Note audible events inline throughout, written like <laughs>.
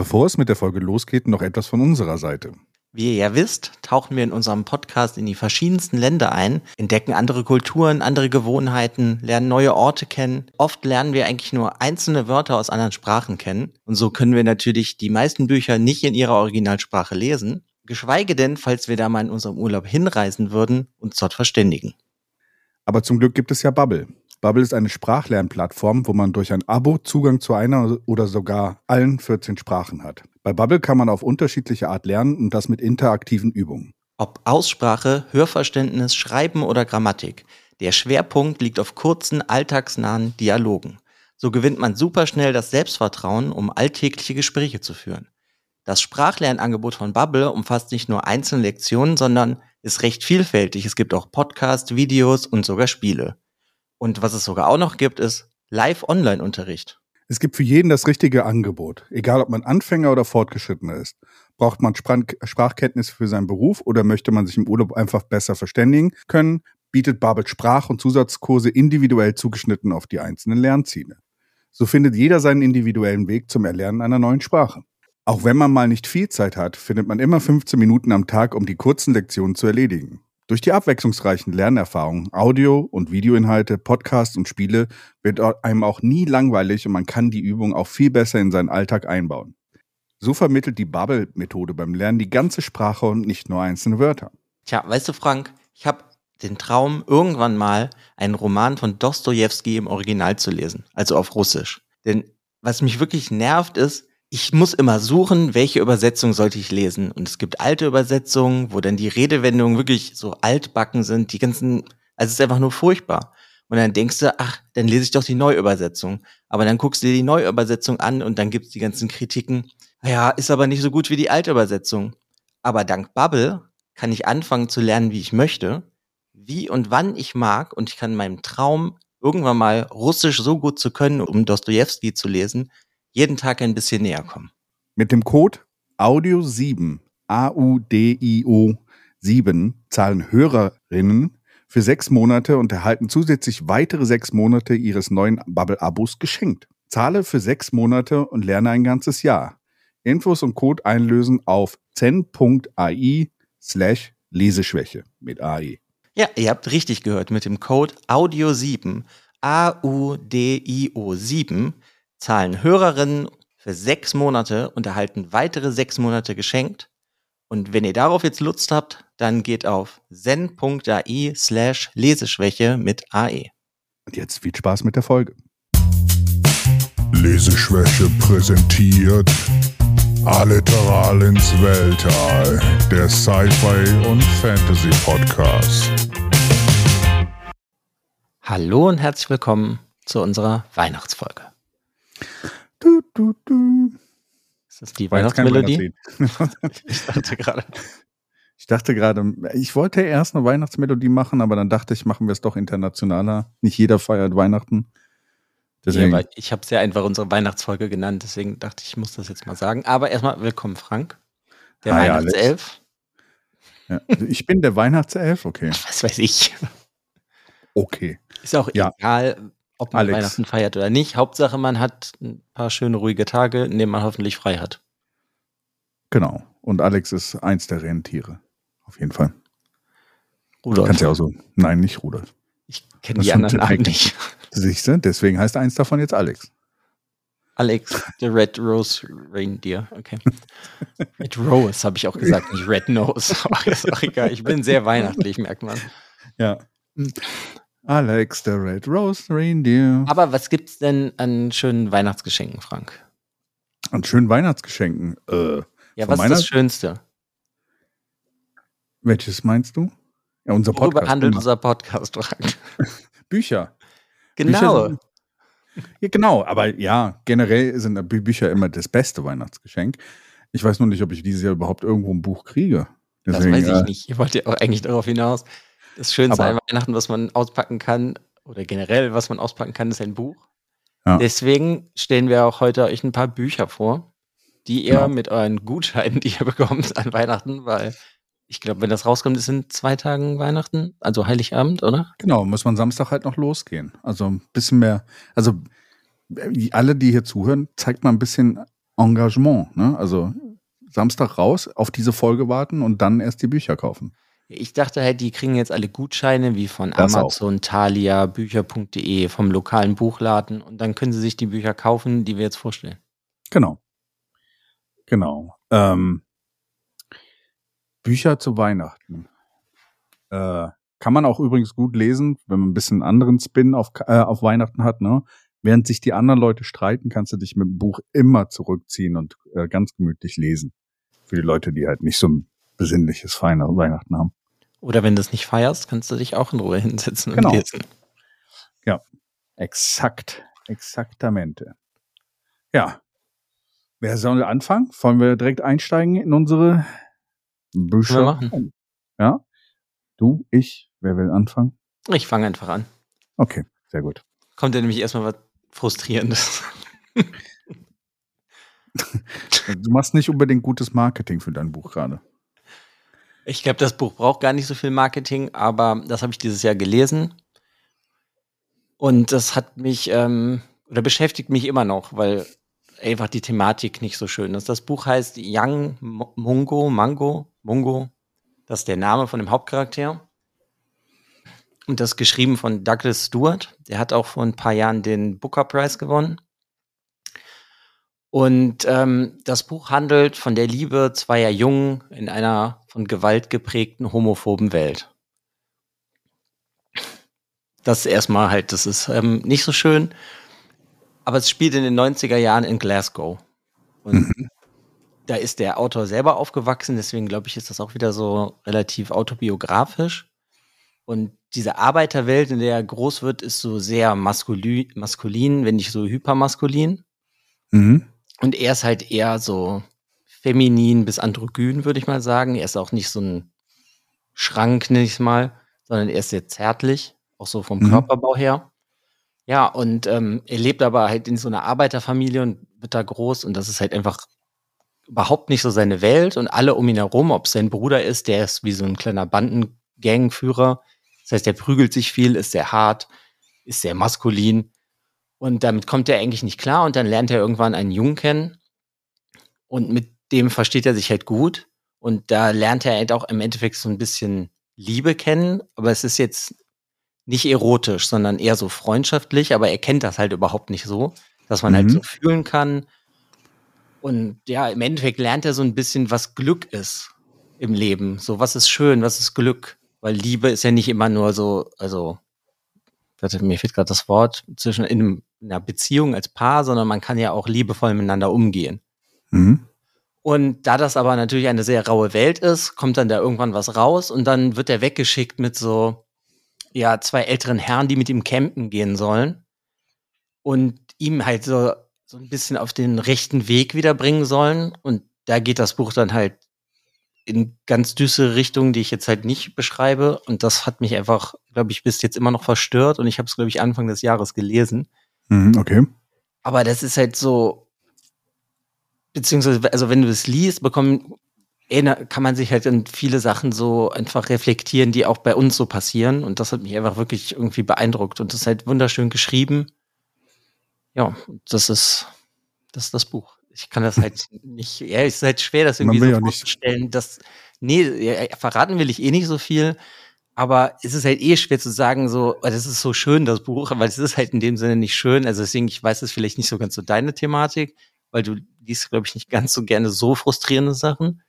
Bevor es mit der Folge losgeht, noch etwas von unserer Seite. Wie ihr ja wisst, tauchen wir in unserem Podcast in die verschiedensten Länder ein, entdecken andere Kulturen, andere Gewohnheiten, lernen neue Orte kennen. Oft lernen wir eigentlich nur einzelne Wörter aus anderen Sprachen kennen. Und so können wir natürlich die meisten Bücher nicht in ihrer Originalsprache lesen. Geschweige denn, falls wir da mal in unserem Urlaub hinreisen würden, uns dort verständigen. Aber zum Glück gibt es ja Bubble. Bubble ist eine Sprachlernplattform, wo man durch ein Abo Zugang zu einer oder sogar allen 14 Sprachen hat. Bei Bubble kann man auf unterschiedliche Art lernen und das mit interaktiven Übungen. Ob Aussprache, Hörverständnis, Schreiben oder Grammatik. Der Schwerpunkt liegt auf kurzen, alltagsnahen Dialogen. So gewinnt man superschnell das Selbstvertrauen, um alltägliche Gespräche zu führen. Das Sprachlernangebot von Bubble umfasst nicht nur einzelne Lektionen, sondern ist recht vielfältig. Es gibt auch Podcasts, Videos und sogar Spiele. Und was es sogar auch noch gibt, ist Live-Online-Unterricht. Es gibt für jeden das richtige Angebot. Egal, ob man Anfänger oder Fortgeschrittener ist. Braucht man Sprachkenntnisse für seinen Beruf oder möchte man sich im Urlaub einfach besser verständigen können, bietet Babel Sprach- und Zusatzkurse individuell zugeschnitten auf die einzelnen Lernziele. So findet jeder seinen individuellen Weg zum Erlernen einer neuen Sprache. Auch wenn man mal nicht viel Zeit hat, findet man immer 15 Minuten am Tag, um die kurzen Lektionen zu erledigen. Durch die abwechslungsreichen Lernerfahrungen, Audio- und Videoinhalte, Podcasts und Spiele wird einem auch nie langweilig und man kann die Übung auch viel besser in seinen Alltag einbauen. So vermittelt die Bubble-Methode beim Lernen die ganze Sprache und nicht nur einzelne Wörter. Tja, weißt du, Frank, ich habe den Traum, irgendwann mal einen Roman von Dostoevsky im Original zu lesen, also auf Russisch. Denn was mich wirklich nervt, ist, ich muss immer suchen, welche Übersetzung sollte ich lesen. Und es gibt alte Übersetzungen, wo dann die Redewendungen wirklich so altbacken sind, die ganzen, also es ist einfach nur furchtbar. Und dann denkst du, ach, dann lese ich doch die Neuübersetzung. Aber dann guckst du dir die Neuübersetzung an und dann gibt's die ganzen Kritiken. Ja, ist aber nicht so gut wie die alte Übersetzung. Aber dank Bubble kann ich anfangen zu lernen, wie ich möchte, wie und wann ich mag und ich kann meinem Traum irgendwann mal Russisch so gut zu können, um Dostoevsky zu lesen, jeden Tag ein bisschen näher kommen. Mit dem Code AUDIO7, A-U-D-I-O 7, zahlen Hörerinnen für sechs Monate und erhalten zusätzlich weitere sechs Monate ihres neuen Bubble-Abos geschenkt. Zahle für sechs Monate und lerne ein ganzes Jahr. Infos und Code einlösen auf zen.ai slash Leseschwäche mit AI. Ja, ihr habt richtig gehört. Mit dem Code AUDIO7, A-U-D-I-O 7, zahlen Hörerinnen für sechs Monate und erhalten weitere sechs Monate geschenkt. Und wenn ihr darauf jetzt Lust habt, dann geht auf zen.ai slash Leseschwäche mit AE. Und jetzt viel Spaß mit der Folge. Leseschwäche präsentiert Alliteral ins Weltall, der Sci-Fi und Fantasy Podcast. Hallo und herzlich willkommen zu unserer Weihnachtsfolge. Du, du, du. Ist das die Weihnachtsmelodie? <laughs> <laughs> Ich dachte gerade. Ich dachte gerade, ich wollte erst eine Weihnachtsmelodie machen, aber dann dachte ich, machen wir es doch internationaler. Nicht jeder feiert Weihnachten. Deswegen, Ja, ich habe es ja einfach unsere Weihnachtsfolge genannt, deswegen dachte ich, ich muss das jetzt mal sagen. Aber erstmal willkommen, Frank. Der Hi, Weihnachtself. ja. ich bin der Weihnachtself, okay. <laughs> Was weiß ich. Okay. Ist auch Ja. egal, ob man Alex. Weihnachten feiert oder nicht. Hauptsache, man hat ein paar schöne, ruhige Tage, in denen man hoffentlich frei hat. Genau. Und Alex ist eins der Rentiere. Auf jeden Fall. Rudolf. Kannst ja auch so. Nein, nicht Rudolf. ich kenne die anderen Namen nicht. Siehst du? Deswegen heißt eins davon jetzt Alex. Alex, the Red Rose Reindeer. Okay. Red Rose habe ich auch gesagt, nicht Red Nose. <laughs> Ist auch egal. Ich bin sehr weihnachtlich, merkt man. Ja. Alex, der Red Rose Reindeer. Aber was gibt's denn an schönen Weihnachtsgeschenken, Frank? An schönen Weihnachtsgeschenken. Äh, Ja, was ist das Schönste? welches meinst du? Ja, unser Worüber Podcast. handelt immer. unser Podcast, Frank? <laughs> Bücher. Genau. Bücher sind, ja, genau, aber ja, generell sind Bü- Bücher immer das beste Weihnachtsgeschenk. Ich weiß nur nicht, ob ich dieses Jahr überhaupt irgendwo ein Buch kriege. Das Deswegen, weiß ich äh, nicht. Ich wollte ja auch eigentlich darauf hinaus. Das Schönste an Weihnachten, was man auspacken kann, oder generell, was man auspacken kann, ist ein Buch. Ja. Deswegen stellen wir auch heute euch ein paar Bücher vor, die ihr Genau. mit euren Gutscheinen, die ihr <laughs> bekommt an Weihnachten, weil ich glaube, wenn das rauskommt, ist in zwei Tagen Weihnachten, also Heiligabend, oder? Genau, muss man Samstag halt noch losgehen. Also ein bisschen mehr, also äh, alle, die hier zuhören, zeigt mal ein bisschen Engagement. Ne? Also Samstag raus, auf diese Folge warten und dann erst die Bücher kaufen. Ich dachte halt, die kriegen jetzt alle Gutscheine wie von das Amazon, auch. Thalia, Bücher.de, vom lokalen Buchladen und dann können sie sich die Bücher kaufen, die wir jetzt vorstellen. Genau. Genau. Ähm, Bücher zu Weihnachten. Äh, kann man auch übrigens gut lesen, wenn man ein bisschen anderen Spin auf, äh, auf Weihnachten hat. Ne? Während sich die anderen Leute streiten, kannst du dich mit dem Buch immer zurückziehen und äh, ganz gemütlich lesen. Für die Leute, die halt nicht so ein besinnliches, feiner Weihnachten haben. Oder wenn du es nicht feierst, kannst du dich auch in Ruhe <laughs> hinsetzen und genau. lesen. Ja, exakt, exaktamente. Ja. Wer soll anfangen? Wollen wir direkt einsteigen in unsere Bücher? Wir machen. Ja. Du, ich, wer will anfangen? Ich fange einfach an. Okay, sehr gut. Kommt ja nämlich erstmal was Frustrierendes. <laughs> du machst nicht unbedingt gutes Marketing für dein Buch gerade. Ich glaube, das Buch braucht gar nicht so viel Marketing, aber das habe ich dieses Jahr gelesen. Und das hat mich, ähm, oder beschäftigt mich immer noch, weil einfach die Thematik nicht so schön ist. Das Buch heißt Young Mungo, Mango, Mungo. Das ist der Name von dem Hauptcharakter. Und das geschrieben von Douglas Stewart. Der hat auch vor ein paar Jahren den Booker Prize gewonnen. Und ähm, das Buch handelt von der Liebe zweier Jungen in einer von Gewalt geprägten homophoben Welt. Das ist erstmal halt, das ist ähm, nicht so schön, aber es spielt in den 90er Jahren in Glasgow. Und mhm. da ist der Autor selber aufgewachsen, deswegen glaube ich, ist das auch wieder so relativ autobiografisch. Und diese Arbeiterwelt, in der er groß wird, ist so sehr maskulin, maskulin wenn nicht so hypermaskulin. Mhm. Und er ist halt eher so feminin bis androgyn, würde ich mal sagen. Er ist auch nicht so ein Schrank, nenne ich es mal, sondern er ist sehr zärtlich, auch so vom mhm. Körperbau her. Ja, und ähm, er lebt aber halt in so einer Arbeiterfamilie und wird da groß und das ist halt einfach überhaupt nicht so seine Welt und alle um ihn herum, ob es sein Bruder ist, der ist wie so ein kleiner Bandengangführer. Das heißt, er prügelt sich viel, ist sehr hart, ist sehr maskulin. Und damit kommt er eigentlich nicht klar und dann lernt er irgendwann einen Jungen kennen und mit dem versteht er sich halt gut und da lernt er halt auch im Endeffekt so ein bisschen Liebe kennen, aber es ist jetzt nicht erotisch, sondern eher so freundschaftlich, aber er kennt das halt überhaupt nicht so, dass man halt mhm. halt so fühlen kann. Und ja, im Endeffekt lernt er so ein bisschen, was Glück ist im Leben. So, was ist schön, was ist Glück? Weil Liebe ist ja nicht immer nur so, also, mir fehlt gerade das Wort, zwischen in, einem, in einer Beziehung als Paar, sondern man kann ja auch liebevoll miteinander umgehen. Mhm. Und da das aber natürlich eine sehr raue Welt ist, kommt dann da irgendwann was raus und dann wird er weggeschickt mit so, ja, zwei älteren Herren, die mit ihm campen gehen sollen und ihm halt so, so ein bisschen auf den rechten Weg wiederbringen sollen. Und da geht das Buch dann halt in ganz düstere Richtungen, die ich jetzt halt nicht beschreibe. Und das hat mich einfach, glaube ich, bis jetzt immer noch verstört. Und ich habe es, glaube ich, Anfang des Jahres gelesen. Mhm, okay. Aber das ist halt so, beziehungsweise, also wenn du es liest, bekommen, kann man sich halt in viele Sachen so einfach reflektieren, die auch bei uns so passieren. Und das hat mich einfach wirklich irgendwie beeindruckt. Und das ist halt wunderschön geschrieben. Ja, das ist, das ist das Buch. Ich kann das halt nicht, ja, es ist halt schwer, das irgendwie so vorzustellen, dass, nee, verraten will ich eh nicht so viel, aber es ist halt eh schwer zu sagen, so, das ist so schön, das Buch, weil es ist halt in dem Sinne nicht schön. Also deswegen, ich weiß es vielleicht nicht so ganz so deine Thematik, weil du liest, glaube ich, nicht ganz so gerne so frustrierende Sachen.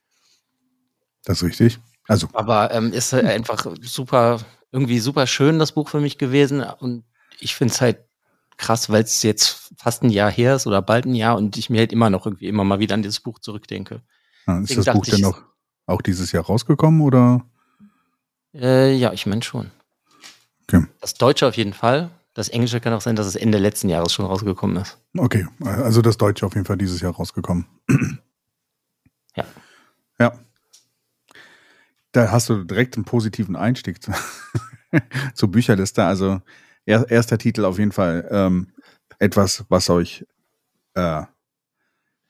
Das ist richtig. Also. Aber ähm, ist halt einfach super, irgendwie super schön, das Buch für mich gewesen. Und ich finde es halt krass, weil es jetzt fast ein Jahr her ist oder bald ein Jahr und ich mir halt immer noch irgendwie immer mal wieder an dieses Buch zurückdenke. Ja, ist Deswegen das Buch denn noch auch dieses Jahr rausgekommen oder? Äh, ja, ich meine schon. Okay. Das Deutsche auf jeden Fall. Das Englische kann auch sein, dass es Ende letzten Jahres schon rausgekommen ist. Okay, also das Deutsche auf jeden Fall dieses Jahr rausgekommen. <clears throat> Ja. Ja. Da hast du direkt einen positiven Einstieg zu, <laughs> zur Bücherliste. Also er, erster Titel auf jeden Fall ähm, etwas, was euch äh,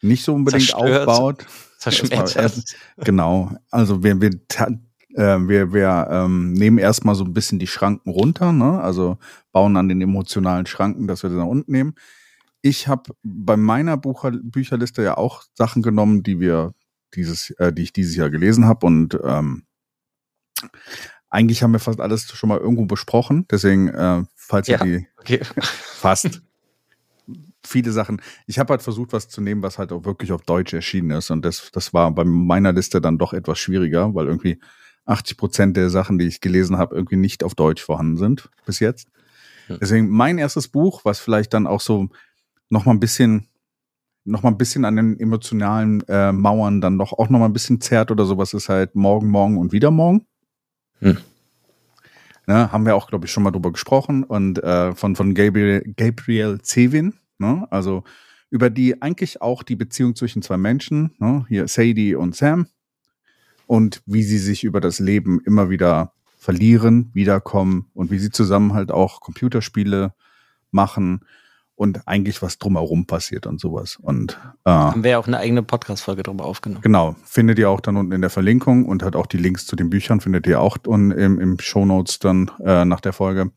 nicht so unbedingt Zerstört. aufbaut. Zerschmettert. Genau. Also wir, wir äh, wir, wir ähm, nehmen erstmal so ein bisschen die Schranken runter, ne? also bauen an den emotionalen Schranken, dass wir das nach unten nehmen. ich habe bei meiner Bucher Bücherliste ja auch Sachen genommen, die wir dieses, äh, die ich dieses Jahr gelesen habe und ähm, eigentlich haben wir fast alles schon mal irgendwo besprochen. Deswegen, äh, falls ja, ihr die okay. fast <laughs> viele Sachen. Ich habe halt versucht, was zu nehmen, was halt auch wirklich auf Deutsch erschienen ist. Und das, das war bei meiner Liste dann doch etwas schwieriger, weil irgendwie 80 Prozent der Sachen, die ich gelesen habe, irgendwie nicht auf Deutsch vorhanden sind bis jetzt. Deswegen mein erstes Buch, was vielleicht dann auch so noch mal ein bisschen noch mal ein bisschen an den emotionalen äh, Mauern dann doch auch noch mal ein bisschen zerrt oder sowas ist halt morgen, morgen und wieder morgen. Hm. Ne, haben wir auch, glaube ich, schon mal drüber gesprochen und äh, von, von Gabriel, Gabriel Zevin, ne? also über die eigentlich auch die Beziehung zwischen zwei Menschen, ne? hier Sadie und Sam, und wie sie sich über das Leben immer wieder verlieren, wiederkommen und wie sie zusammen halt auch Computerspiele machen und eigentlich was drumherum passiert und sowas. Und äh, haben wir auch eine eigene Podcast-Folge drüber aufgenommen. Genau, findet ihr auch dann unten in der Verlinkung und hat auch die Links zu den Büchern findet ihr auch und im, im Show Notes dann äh, nach der Folge.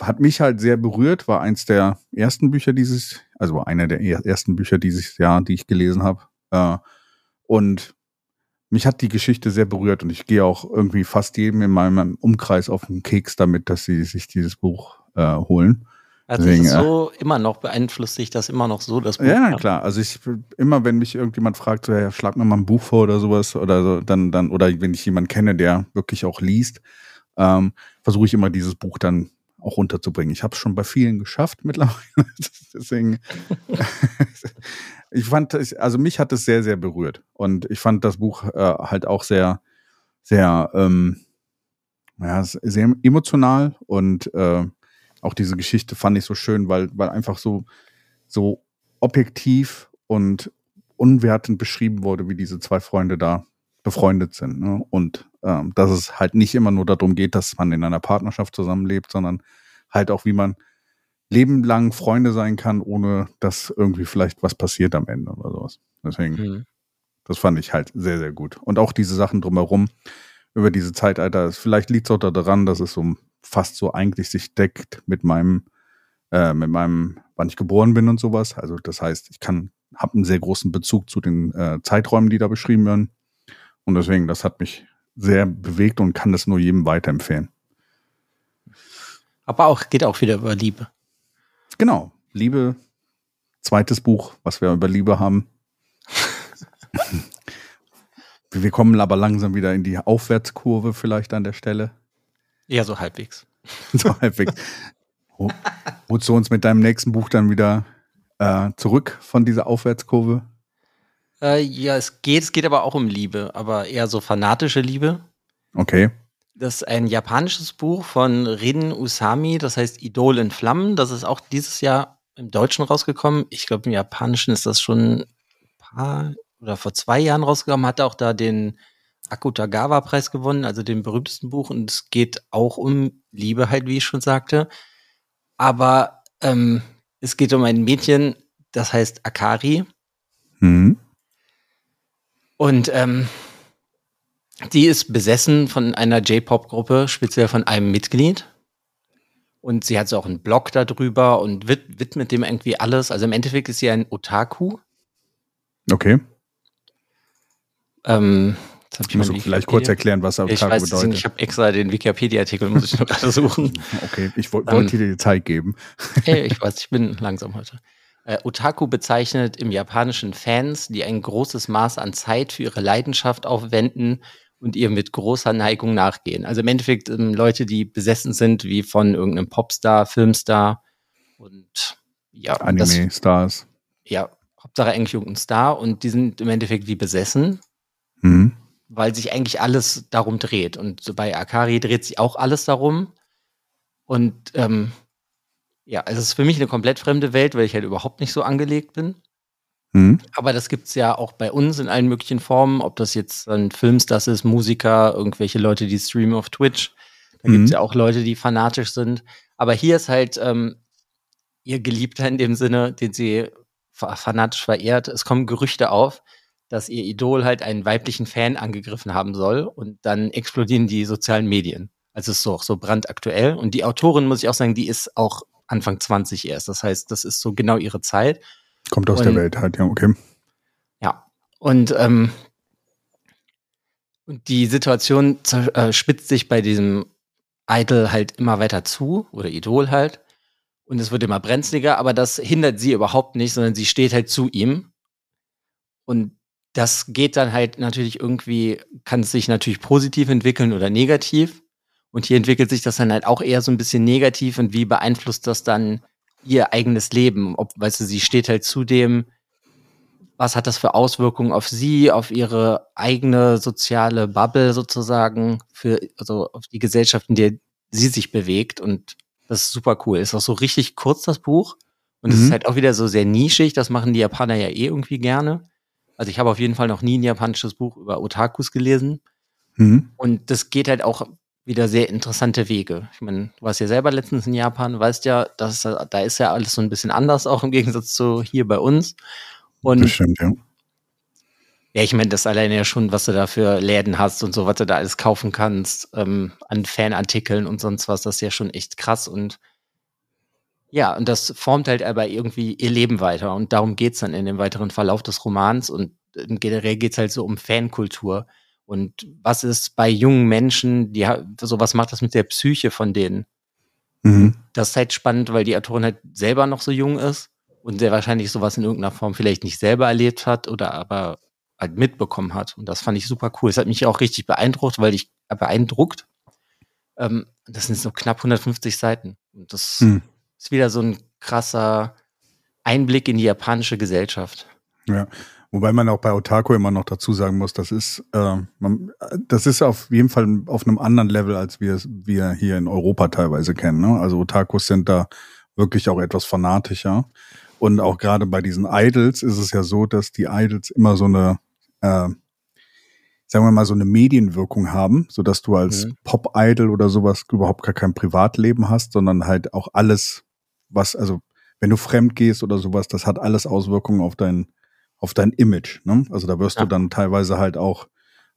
Hat mich halt sehr berührt, war eins der ersten Bücher dieses, also einer der ersten Bücher dieses Jahr, die ich gelesen habe. Äh, und mich hat die Geschichte sehr berührt und ich gehe auch irgendwie fast jedem in meinem Umkreis auf den Keks damit, dass sie sich dieses Buch äh, holen. Also Deswegen, ist so äh, immer noch beeinflusst sich das immer noch so, das Buch. Ja, klar. Also ich immer, wenn mich irgendjemand fragt, so, ja, schlag mir mal ein Buch vor oder sowas, oder so, dann, dann, oder wenn ich jemanden kenne, der wirklich auch liest, ähm, versuche ich immer dieses Buch dann auch runterzubringen. Ich habe es schon bei vielen geschafft mittlerweile. <laughs> Deswegen, <laughs> ich fand, also mich hat es sehr, sehr berührt. Und ich fand das Buch äh, halt auch sehr, sehr, ähm, ja, sehr emotional und äh, auch diese Geschichte fand ich so schön, weil, weil einfach so, so objektiv und unwertend beschrieben wurde, wie diese zwei Freunde da befreundet sind. Ne? Und ähm, dass es halt nicht immer nur darum geht, dass man in einer Partnerschaft zusammenlebt, sondern halt auch, wie man lebenlang Freunde sein kann, ohne dass irgendwie vielleicht was passiert am Ende oder sowas. Deswegen, mhm. das fand ich halt sehr, sehr gut. Und auch diese Sachen drumherum über diese Zeitalter, vielleicht liegt es auch daran, dass es so fast so eigentlich sich deckt mit meinem, äh, mit meinem, wann ich geboren bin und sowas. Also das heißt, ich kann, habe einen sehr großen Bezug zu den äh, Zeiträumen, die da beschrieben werden. Und deswegen, das hat mich sehr bewegt und kann das nur jedem weiterempfehlen. Aber auch, geht auch wieder über Liebe. Genau. Liebe, zweites Buch, was wir über Liebe haben. <laughs> wir kommen aber langsam wieder in die Aufwärtskurve vielleicht an der Stelle. Ja, so halbwegs. <laughs> so halbwegs. Holst du uns mit deinem nächsten Buch dann wieder äh, zurück von dieser Aufwärtskurve? Äh, ja, es geht, es geht aber auch um Liebe, aber eher so fanatische Liebe. Okay. Das ist ein japanisches Buch von Rin Usami, das heißt Idol in Flammen. Das ist auch dieses Jahr im Deutschen rausgekommen. Ich glaube, im Japanischen ist das schon ein paar oder vor zwei Jahren rausgekommen, hat auch da den Akutagawa-Preis gewonnen, also dem berühmtesten Buch. Und es geht auch um Liebe, halt, wie ich schon sagte. Aber ähm, es geht um ein Mädchen, das heißt Akari. Mhm. Und ähm, die ist besessen von einer J-Pop-Gruppe, speziell von einem Mitglied. Und sie hat so auch einen Blog darüber und widmet dem irgendwie alles. Also im Endeffekt ist sie ein Otaku. Okay. Ähm, ich muss vielleicht kurz erklären, was Otaku ich bedeutet. Ich habe extra den Wikipedia-Artikel, muss ich nur <laughs> gerade suchen. Okay, ich wollte um, dir die Zeit geben. <laughs> Hey, ich weiß, ich bin langsam heute. Äh, Otaku bezeichnet im Japanischen Fans, die ein großes Maß an Zeit für ihre Leidenschaft aufwenden und ihr mit großer Neigung nachgehen. Also im Endeffekt ähm, Leute, die besessen sind wie von irgendeinem Popstar, Filmstar und ja. Anime-Stars. Ja, Hauptsache eigentlich irgendein Star und die sind im Endeffekt wie besessen. Mhm. Weil sich eigentlich alles darum dreht. Und bei Akari dreht sich auch alles darum. Und ähm, ja, also es ist für mich eine komplett fremde Welt, weil ich halt überhaupt nicht so angelegt bin. Mhm. Aber das gibt es ja auch bei uns in allen möglichen Formen, ob das jetzt ein Filmstars ist, Musiker, irgendwelche Leute, die streamen auf Twitch. Da mhm. gibt es ja auch Leute, die fanatisch sind. Aber hier ist halt ähm, ihr Geliebter in dem Sinne, den sie fanatisch verehrt. Es kommen Gerüchte auf, dass ihr Idol halt einen weiblichen Fan angegriffen haben soll und dann explodieren die sozialen Medien. Also es ist so, so brandaktuell. Und die Autorin, muss ich auch sagen, die ist auch Anfang 20 erst. Das heißt, das ist so genau ihre Zeit. Kommt aus Und- der Welt halt, ja, okay. Ja. Und, ähm, und die Situation äh, spitzt sich bei diesem Idol halt immer weiter zu, oder Idol halt. Und es wird immer brenzliger, aber das hindert sie überhaupt nicht, sondern sie steht halt zu ihm. Und das geht dann halt natürlich irgendwie, kann es sich natürlich positiv entwickeln oder negativ. Und hier entwickelt sich das dann halt auch eher so ein bisschen negativ und wie beeinflusst das dann ihr eigenes Leben? Ob, weißt du, sie steht halt zu dem, was hat das für Auswirkungen auf sie, auf ihre eigene soziale Bubble sozusagen, für, also auf die Gesellschaft, in der sie sich bewegt. Und das ist super cool. Ist auch so richtig kurz, das Buch. Und es Mhm. ist halt auch wieder so sehr nischig. Das machen die Japaner ja eh irgendwie gerne. Also ich habe auf jeden Fall noch nie ein japanisches Buch über Otakus gelesen. Mhm. Und das geht halt auch wieder sehr interessante Wege. Ich meine, du warst ja selber letztens in Japan, weißt ja, dass, da ist ja alles so ein bisschen anders, auch im Gegensatz zu hier bei uns. Und Das stimmt, ja. ja, ich meine, das alleine ja schon, was du da für Läden hast und so, was du da alles kaufen kannst, ähm, an Fanartikeln und sonst was, das ist ja schon echt krass. Und ja, und das formt halt aber irgendwie ihr Leben weiter. Und darum geht's dann in dem weiteren Verlauf des Romans. Und äh, generell geht's halt so um Fankultur. Und was ist bei jungen Menschen, die so was macht das mit der Psyche von denen? Mhm. Das ist halt spannend, weil die Autorin halt selber noch so jung ist und sehr wahrscheinlich sowas in irgendeiner Form vielleicht nicht selber erlebt hat oder aber halt mitbekommen hat. Und das fand ich super cool. Es hat mich auch richtig beeindruckt, weil ich äh, beeindruckt. Ähm, das sind so knapp 150 Seiten. Und das Hm. Ist wieder so ein krasser Einblick in die japanische Gesellschaft. Ja. Wobei man auch bei Otaku immer noch dazu sagen muss, das ist, äh, man, das ist auf jeden Fall auf einem anderen Level, als wir es wir hier in Europa teilweise kennen. Ne? Also Otakus sind da wirklich auch etwas fanatischer. Und auch gerade bei diesen Idols ist es ja so, dass die Idols immer so eine, äh, sagen wir mal, so eine Medienwirkung haben, so dass du als Mhm. Pop-Idol oder sowas überhaupt gar kein Privatleben hast, sondern halt auch alles, was, also wenn du fremd gehst oder sowas, das hat alles Auswirkungen auf dein, auf dein Image. Ne? Also da wirst Ja. du dann teilweise halt auch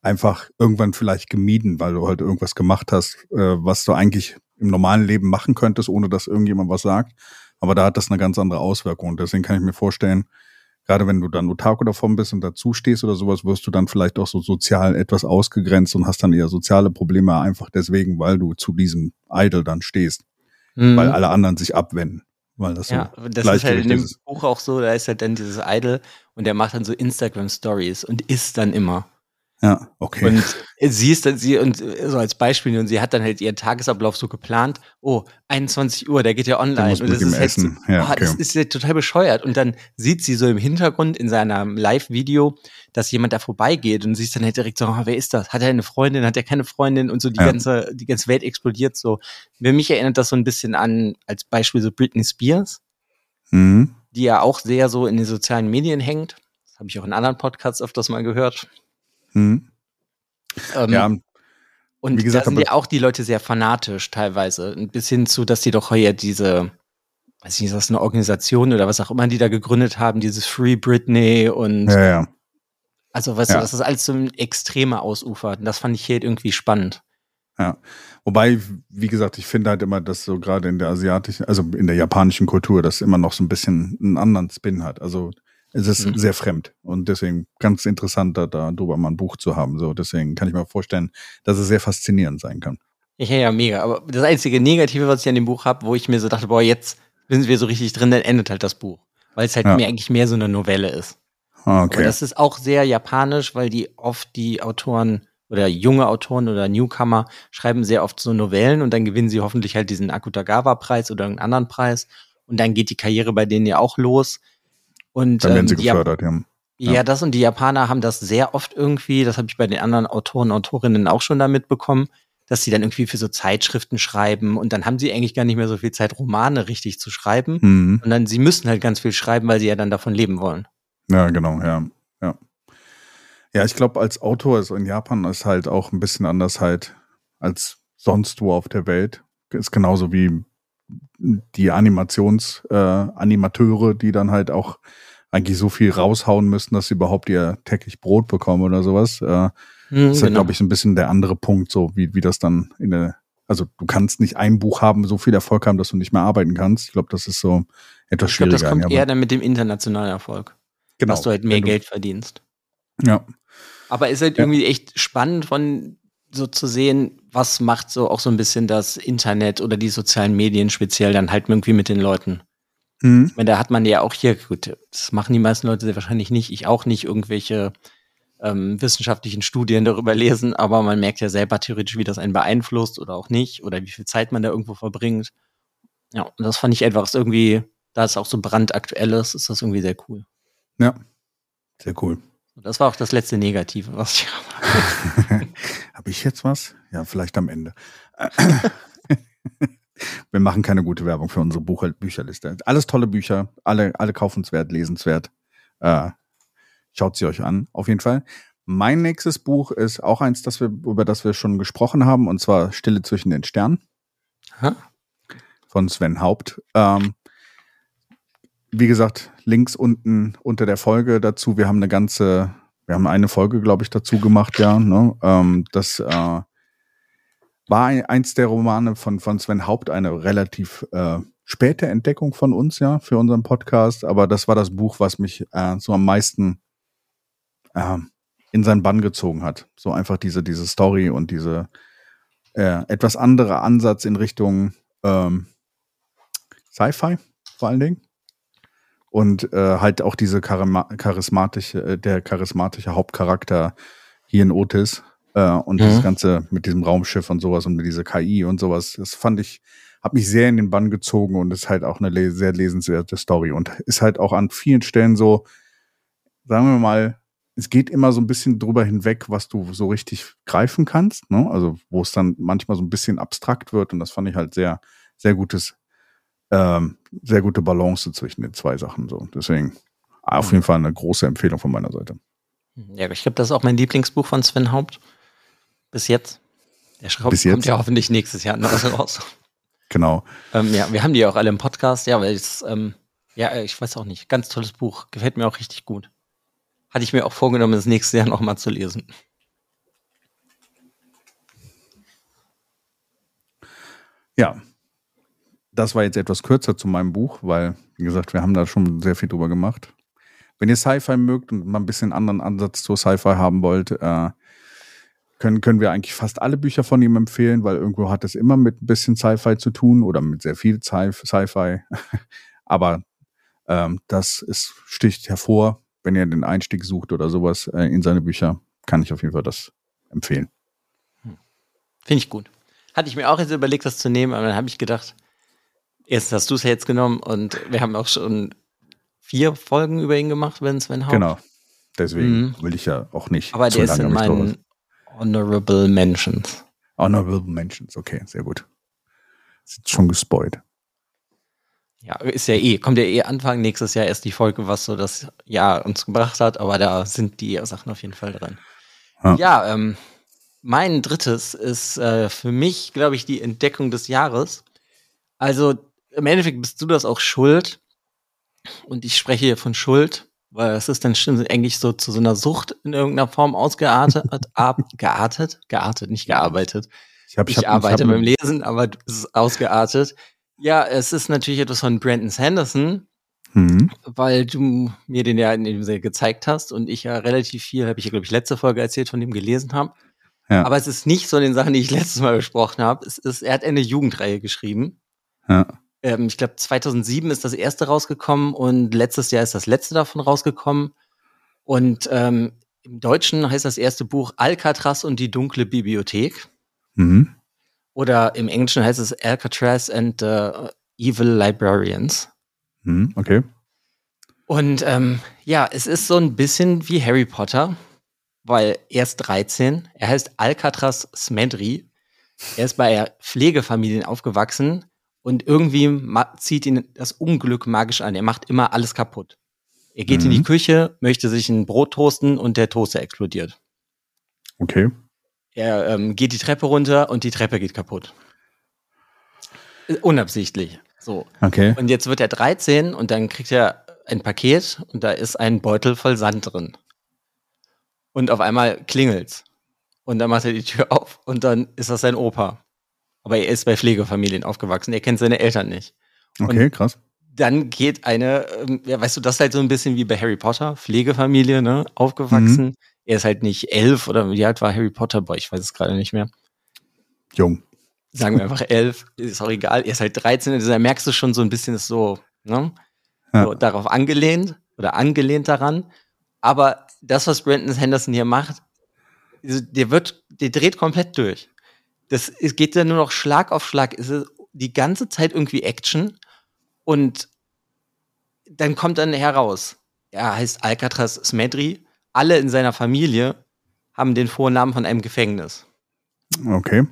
einfach irgendwann vielleicht gemieden, weil du halt irgendwas gemacht hast, äh, was du eigentlich im normalen Leben machen könntest, ohne dass irgendjemand was sagt. Aber da hat das eine ganz andere Auswirkung. Und deswegen kann ich mir vorstellen, gerade wenn du dann Otaku davon bist und dazu stehst oder sowas, wirst du dann vielleicht auch so sozial etwas ausgegrenzt und hast dann eher soziale Probleme einfach deswegen, weil du zu diesem Idol dann stehst, Mhm. weil alle anderen sich abwenden. Weil das so ja, das ist halt in dem. Buch auch so, da ist halt dann dieses Idol und der macht dann so Instagram Stories und isst dann immer. Ja, okay. Und sie ist dann, sie, und so als Beispiel, und sie hat dann halt ihren Tagesablauf so geplant, oh, 21 Uhr, der geht ja online. und das ist halt essen. so, Ja, oh, das okay. ist ja total bescheuert. Und dann sieht sie so im Hintergrund in seinem Live-Video, dass jemand da vorbeigeht und sie ist dann halt direkt so, oh, wer ist das? Hat er eine Freundin? Hat er keine Freundin? Und so die Ja. ganze, die ganze Welt explodiert so. Für mich erinnert das so ein bisschen an, als Beispiel so Britney Spears Mhm. die ja auch sehr so in den sozialen Medien hängt. Das habe ich auch in anderen Podcasts öfters mal gehört. Mhm. Ähm, Ja, und wie gesagt, da sind ja auch die Leute sehr fanatisch teilweise. Ein bisschen zu, dass die doch hier diese, weiß ich nicht, ist das eine Organisation oder was auch immer die da gegründet haben, dieses Free Britney und ja, ja. also weißt Ja. du, das ist alles so ein Extreme ausufert. Und das fand ich hier halt irgendwie spannend. Ja. Wobei, wie gesagt, ich finde halt immer, dass so gerade in der asiatischen, also in der japanischen Kultur, das immer noch so ein bisschen einen anderen Spin hat. Also es ist Mhm. sehr fremd und deswegen ganz interessant, da darüber mal ein Buch zu haben. So, deswegen kann ich mir vorstellen, dass es sehr faszinierend sein kann. Ja, ja, mega. Aber das einzige Negative, was ich an dem Buch habe, wo ich mir so dachte, boah, jetzt sind wir so richtig drin, dann endet halt das Buch. Weil es halt Ja. mir eigentlich mehr so eine Novelle ist. Ah, Aber Okay. das ist auch sehr japanisch, weil die oft die Autoren oder junge Autoren oder Newcomer schreiben sehr oft so Novellen und dann gewinnen sie hoffentlich halt diesen Akutagawa-Preis oder irgendeinen anderen Preis. Und dann geht die Karriere bei denen ja auch los. Und Dann werden ähm, sie Jap- gefördert, ja. ja. Ja. das und die Japaner haben das sehr oft irgendwie, das habe ich bei den anderen Autoren und Autorinnen auch schon da mitbekommen, dass sie dann irgendwie für so Zeitschriften schreiben und dann haben sie eigentlich gar nicht mehr so viel Zeit, Romane richtig zu schreiben. Mhm. Und dann, sie müssen halt ganz viel schreiben, weil sie ja dann davon leben wollen. Ja, genau, ja. Ja, ja ich glaube, als Autor ist in Japan ist halt auch ein bisschen anders halt als sonst wo auf der Welt. Ist genauso wie die Animations, äh, Animateure, die dann halt auch eigentlich so viel raushauen müssen, dass sie überhaupt ihr täglich Brot bekommen oder sowas. Äh, Hm, das ist, genau. glaube ich, so ein bisschen der andere Punkt, so wie, wie das dann in der, Also du kannst nicht ein Buch haben, so viel Erfolg haben, dass du nicht mehr arbeiten kannst. Ich glaube, das ist so etwas Ich glaube, schwieriger. das kommt eher dann mit dem internationalen Erfolg, genau, dass du halt mehr wenn Geld verdienst. Ja, Aber ist halt Ja. irgendwie echt spannend von so zu sehen, was macht so auch so ein bisschen das Internet oder die sozialen Medien speziell dann halt irgendwie mit den Leuten. mhm. Ich meine, da hat man ja auch hier, gut, das machen die meisten Leute sehr wahrscheinlich nicht, ich auch nicht, irgendwelche ähm, wissenschaftlichen Studien darüber lesen, aber man merkt ja selber theoretisch, wie das einen beeinflusst oder auch nicht oder wie viel Zeit man da irgendwo verbringt. Ja, und das fand ich etwas irgendwie, da es auch so brandaktuell ist, ist das irgendwie sehr cool. ja, sehr cool. Das war auch das letzte Negative, was ich <laughs> habe. Habe ich jetzt was? Ja, vielleicht am Ende. <laughs> Wir machen keine gute Werbung für unsere Buch Bücherliste. Alles tolle Bücher, alle, alle kaufenswert, lesenswert. Äh, schaut sie euch an, auf jeden Fall. Mein nächstes Buch ist auch eins, das wir, über das wir schon gesprochen haben, und zwar Stille zwischen den Sternen Aha. von Sven Haupt. Ähm, wie gesagt, links unten unter der Folge dazu. Wir haben eine ganze, wir haben eine Folge, glaube ich, dazu gemacht, ja. Ne? Ähm, das äh, war ein, eins der Romane von, von Sven Haupt, eine relativ äh, späte Entdeckung von uns, ja, für unseren Podcast. Aber das war das Buch, was mich äh, so am meisten äh, in seinen Bann gezogen hat. So einfach diese, diese Story und diese äh, etwas andere Ansatz in Richtung ähm, Sci-Fi vor allen Dingen. Und äh, halt auch diese charima charismatische, äh, der charismatische Hauptcharakter hier in Otis äh, und Mhm. das Ganze mit diesem Raumschiff und sowas und mit dieser KI und sowas, das fand ich, hat mich sehr in den Bann gezogen und ist halt auch eine le sehr lesenswerte Story und ist halt auch an vielen Stellen so, sagen wir mal, es geht immer so ein bisschen drüber hinweg, was du so richtig greifen kannst, ne? Also wo es dann manchmal so ein bisschen abstrakt wird und das fand ich halt sehr, sehr gutes, ähm, sehr gute Balance zwischen den zwei Sachen so. Deswegen auf jeden Fall eine große Empfehlung von meiner Seite. Ja, ich glaube, das ist auch mein Lieblingsbuch von Sven Haupt. Bis jetzt. Der Schraub Bis kommt jetzt? ja hoffentlich nächstes Jahr noch <laughs> raus. Genau. ähm, ja, wir haben die ja auch alle im Podcast, ja, weil es, ähm, ja, ich weiß auch nicht, ganz tolles Buch. Gefällt mir auch richtig gut. Hatte ich mir auch vorgenommen, das nächste Jahr nochmal zu lesen. Ja. Das war jetzt etwas kürzer zu meinem Buch, weil, wie gesagt, wir haben da schon sehr viel drüber gemacht. Wenn ihr Sci-Fi mögt und mal ein bisschen anderen Ansatz zur Sci-Fi haben wollt, äh, können, können wir eigentlich fast alle Bücher von ihm empfehlen, weil irgendwo hat es immer mit ein bisschen Sci-Fi zu tun oder mit sehr viel Sci- Sci-Fi. <laughs> Aber ähm, das ist, sticht hervor, wenn ihr den Einstieg sucht oder sowas äh, in seine Bücher, kann ich auf jeden Fall das empfehlen. Finde ich gut. Hatte ich mir auch jetzt überlegt, das zu nehmen, aber dann habe ich gedacht, erst hast du es jetzt genommen und wir haben auch schon vier Folgen über ihn gemacht, den Sven Haupt. Genau. Deswegen Mhm. will ich ja auch nicht Aber zu der ist lange in mich drüber- meinen Honorable Mentions. Honorable Mentions, okay, sehr gut. Ist schon gespoilt. Ja, ist ja eh, kommt ja eh Anfang nächstes Jahr erst die Folge, was so das Jahr uns gebracht hat, aber da sind die Sachen auf jeden Fall dran. Ja. Ja, ähm, mein drittes ist äh, für mich, glaube ich, die Entdeckung des Jahres. Also im Endeffekt bist du das auch schuld. Und ich spreche hier von Schuld, weil es ist dann schon eigentlich so zu so einer Sucht in irgendeiner Form ausgeartet, <laughs> ab, geartet, geartet, nicht gearbeitet. Ich, hab, Ich, hab- arbeite hab- beim Lesen, aber es ist ausgeartet. Ja, es ist natürlich etwas von Brandon Sanderson, Mhm. weil du mir den ja in dem Sinne gezeigt hast und ich ja relativ viel, habe ich ja, glaube ich, letzte Folge erzählt, von dem gelesen habe. Ja. Aber es ist nicht so in den Sachen, die ich letztes Mal besprochen habe. Es ist, er hat eine Jugendreihe geschrieben. Ja. Ähm, ich glaube, 2007 ist das erste rausgekommen und letztes Jahr ist das letzte davon rausgekommen. Und ähm, im Deutschen heißt das erste Buch Alcatraz und die dunkle Bibliothek. Mhm. Oder im Englischen heißt es Alcatraz and the Evil Librarians. Mhm. Okay. Und ähm, ja, es ist so ein bisschen wie Harry Potter, weil er ist 13. Er heißt Alcatraz Smedri. Er ist bei Pflegefamilien aufgewachsen und irgendwie zieht ihn das Unglück magisch an. Er macht immer alles kaputt. Er geht in Mhm. die Küche, möchte sich ein Brot toasten und der Toaster explodiert. Okay. Er ähm, geht die Treppe runter und die Treppe geht kaputt. Äh, Unabsichtlich. So. Okay. Und jetzt wird er 13 und dann kriegt er ein Paket und da ist ein Beutel voll Sand drin. Und auf einmal klingelt's. Und dann macht er die Tür <laughs> auf und dann ist das sein Opa. Aber er ist bei Pflegefamilien aufgewachsen. Er kennt seine Eltern nicht. Okay, krass. Dann geht eine, ähm, ja, weißt du, das ist halt so ein bisschen wie bei Harry Potter, Pflegefamilie, ne, aufgewachsen. Er ist halt nicht elf oder wie alt war Harry Potter? Boah, ich weiß es gerade nicht mehr. Jung. Sagen wir <laughs> einfach elf, ist auch egal. Er ist halt 13, also da merkst du schon so ein bisschen ist so, ne, Ja. so darauf angelehnt oder angelehnt daran. Aber das, was Brandon Henderson hier macht, also der wird, der dreht komplett durch. Das es geht dann nur noch Schlag auf Schlag. Es ist die ganze Zeit irgendwie Action und dann kommt dann heraus, er heißt Alcatraz Smedri. Alle in seiner Familie haben den Vornamen von einem Gefängnis. Okay.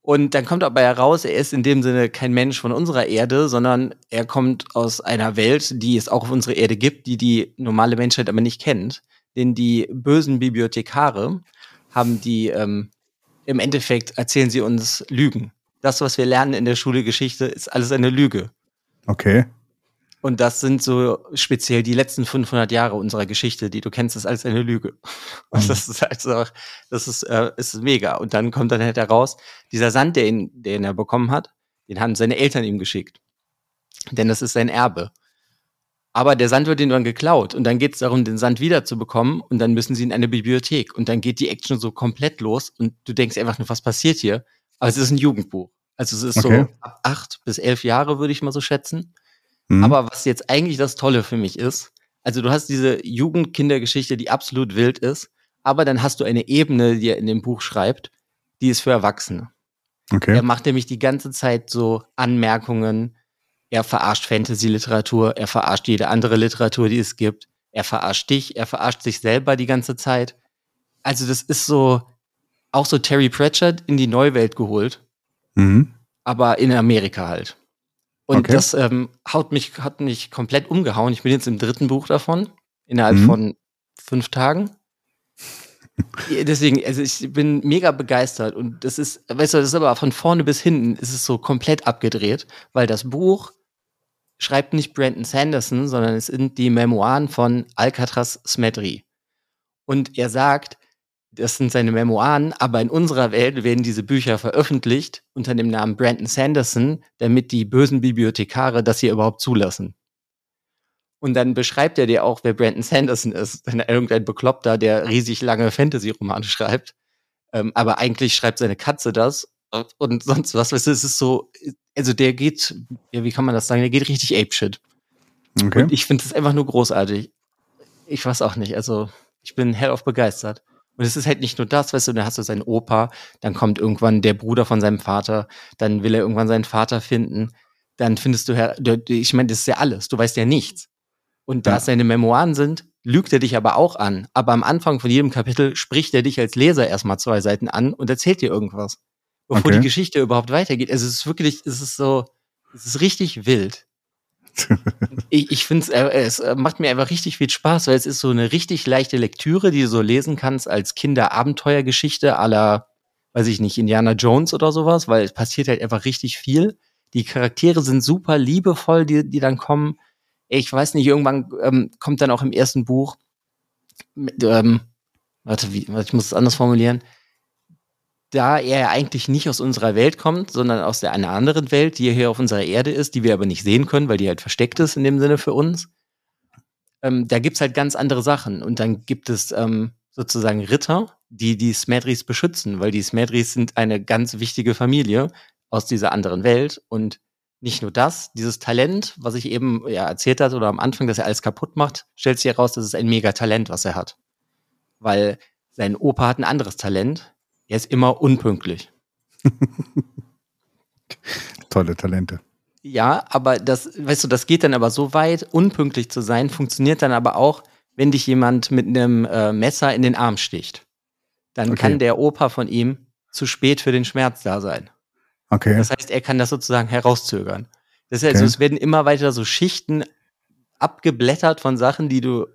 Und dann kommt aber heraus, er ist in dem Sinne kein Mensch von unserer Erde, sondern er kommt aus einer Welt, die es auch auf unserer Erde gibt, die die normale Menschheit aber nicht kennt. Denn die bösen Bibliothekare haben die, ähm, im Endeffekt erzählen sie uns Lügen. Das, was wir lernen in der Schule Geschichte, ist alles eine Lüge. Okay. Und das sind so speziell die letzten 500 Jahre unserer Geschichte, die du kennst, ist als eine Lüge. <laughs> Und Mhm. das ist halt so, das ist, äh, ist mega. Und dann kommt dann halt heraus, dieser Sand, den, den er bekommen hat, den haben seine Eltern ihm geschickt. Denn das ist sein Erbe. Aber der Sand wird ihm dann geklaut und dann geht es darum, den Sand wiederzubekommen und dann müssen sie in eine Bibliothek und dann geht die Action so komplett los und du denkst einfach nur, was passiert hier? Aber es ist ein Jugendbuch. Also es ist Okay. so ab acht bis elf Jahre, würde ich mal so schätzen. Mhm. Aber was jetzt eigentlich das Tolle für mich ist, also du hast diese Jugendkindergeschichte, die absolut wild ist, aber dann hast du eine Ebene, die er in dem Buch schreibt, die ist für Erwachsene. okay. Er macht nämlich die ganze Zeit so Anmerkungen, er verarscht Fantasy-Literatur, er verarscht jede andere Literatur, die es gibt, er verarscht dich, er verarscht sich selber die ganze Zeit. Also das ist so, auch so Terry Pratchett in die Neuwelt geholt Mhm. aber in Amerika halt. Und Okay. das ähm, haut mich, hat mich komplett umgehauen. Ich bin jetzt im dritten Buch davon, innerhalb Mhm. von fünf Tagen. <laughs> Deswegen, also ich bin mega begeistert und das ist, weißt du, das ist aber von vorne bis hinten ist es so komplett abgedreht, weil das Buch schreibt nicht Brandon Sanderson, sondern es sind die Memoiren von Alcatraz Smedri. Und er sagt, das sind seine Memoiren, aber in unserer Welt werden diese Bücher veröffentlicht unter dem Namen Brandon Sanderson, damit die bösen Bibliothekare das hier überhaupt zulassen. Und dann beschreibt er dir auch, wer Brandon Sanderson ist. Denn irgendein Bekloppter, der riesig lange Fantasy-Romane schreibt. Ähm, aber eigentlich schreibt seine Katze das und sonst was. Weißt du, es ist so, also der geht, ja, wie kann man das sagen, der geht richtig apeshit. Okay. Und ich finde das einfach nur großartig. Ich weiß auch nicht. Also, ich bin hell auf begeistert. Und es ist halt nicht nur das, weißt du, dann hast du seinen Opa, dann kommt irgendwann der Bruder von seinem Vater, dann will er irgendwann seinen Vater finden, dann findest du, her- ich meine, das ist ja alles, du weißt ja nichts. Und da Ja. es seine Memoiren sind, lügt er dich aber auch an. Aber am Anfang von jedem Kapitel spricht er dich als Leser erstmal zwei Seiten an und erzählt dir irgendwas. Bevor Okay. die Geschichte überhaupt weitergeht. Also es ist wirklich, es ist so, es ist richtig wild <laughs> ich, ich finde äh, es äh, macht mir einfach richtig viel Spaß, weil es ist so eine richtig leichte Lektüre, die du so lesen kannst als Kinderabenteuergeschichte aller, weiß ich nicht, Indiana Jones oder sowas, weil es passiert halt einfach richtig viel. Die Charaktere sind super liebevoll, die, die dann kommen. Ich weiß nicht, irgendwann ähm, kommt dann auch im ersten Buch, ähm, warte, wie, warte, ich muss es anders formulieren. Da er ja eigentlich nicht aus unserer Welt kommt, sondern aus der, einer anderen Welt, die hier auf unserer Erde ist, die wir aber nicht sehen können, weil die halt versteckt ist in dem Sinne für uns. Ähm, da gibt's halt ganz andere Sachen. Und dann gibt es ähm, sozusagen Ritter, die die Smedris beschützen, weil die Smedris sind eine ganz wichtige Familie aus dieser anderen Welt. Und nicht nur das, dieses Talent, was ich eben ja, erzählt hatte oder am Anfang, dass er alles kaputt macht, stellt sich heraus, dass es ein Megatalent, was er hat. Weil sein Opa hat ein anderes Talent. Er ist immer unpünktlich. <laughs> Tolle Talente. Ja, aber das, weißt du, das geht dann aber so weit, unpünktlich zu sein, funktioniert dann aber auch, wenn dich jemand mit einem äh, Messer in den Arm sticht. Dann Okay. kann der Opa von ihm zu spät für den Schmerz da sein. Okay. Das heißt, er kann das sozusagen herauszögern. Das heißt, also, Okay. es werden immer weiter so Schichten abgeblättert von Sachen, die du,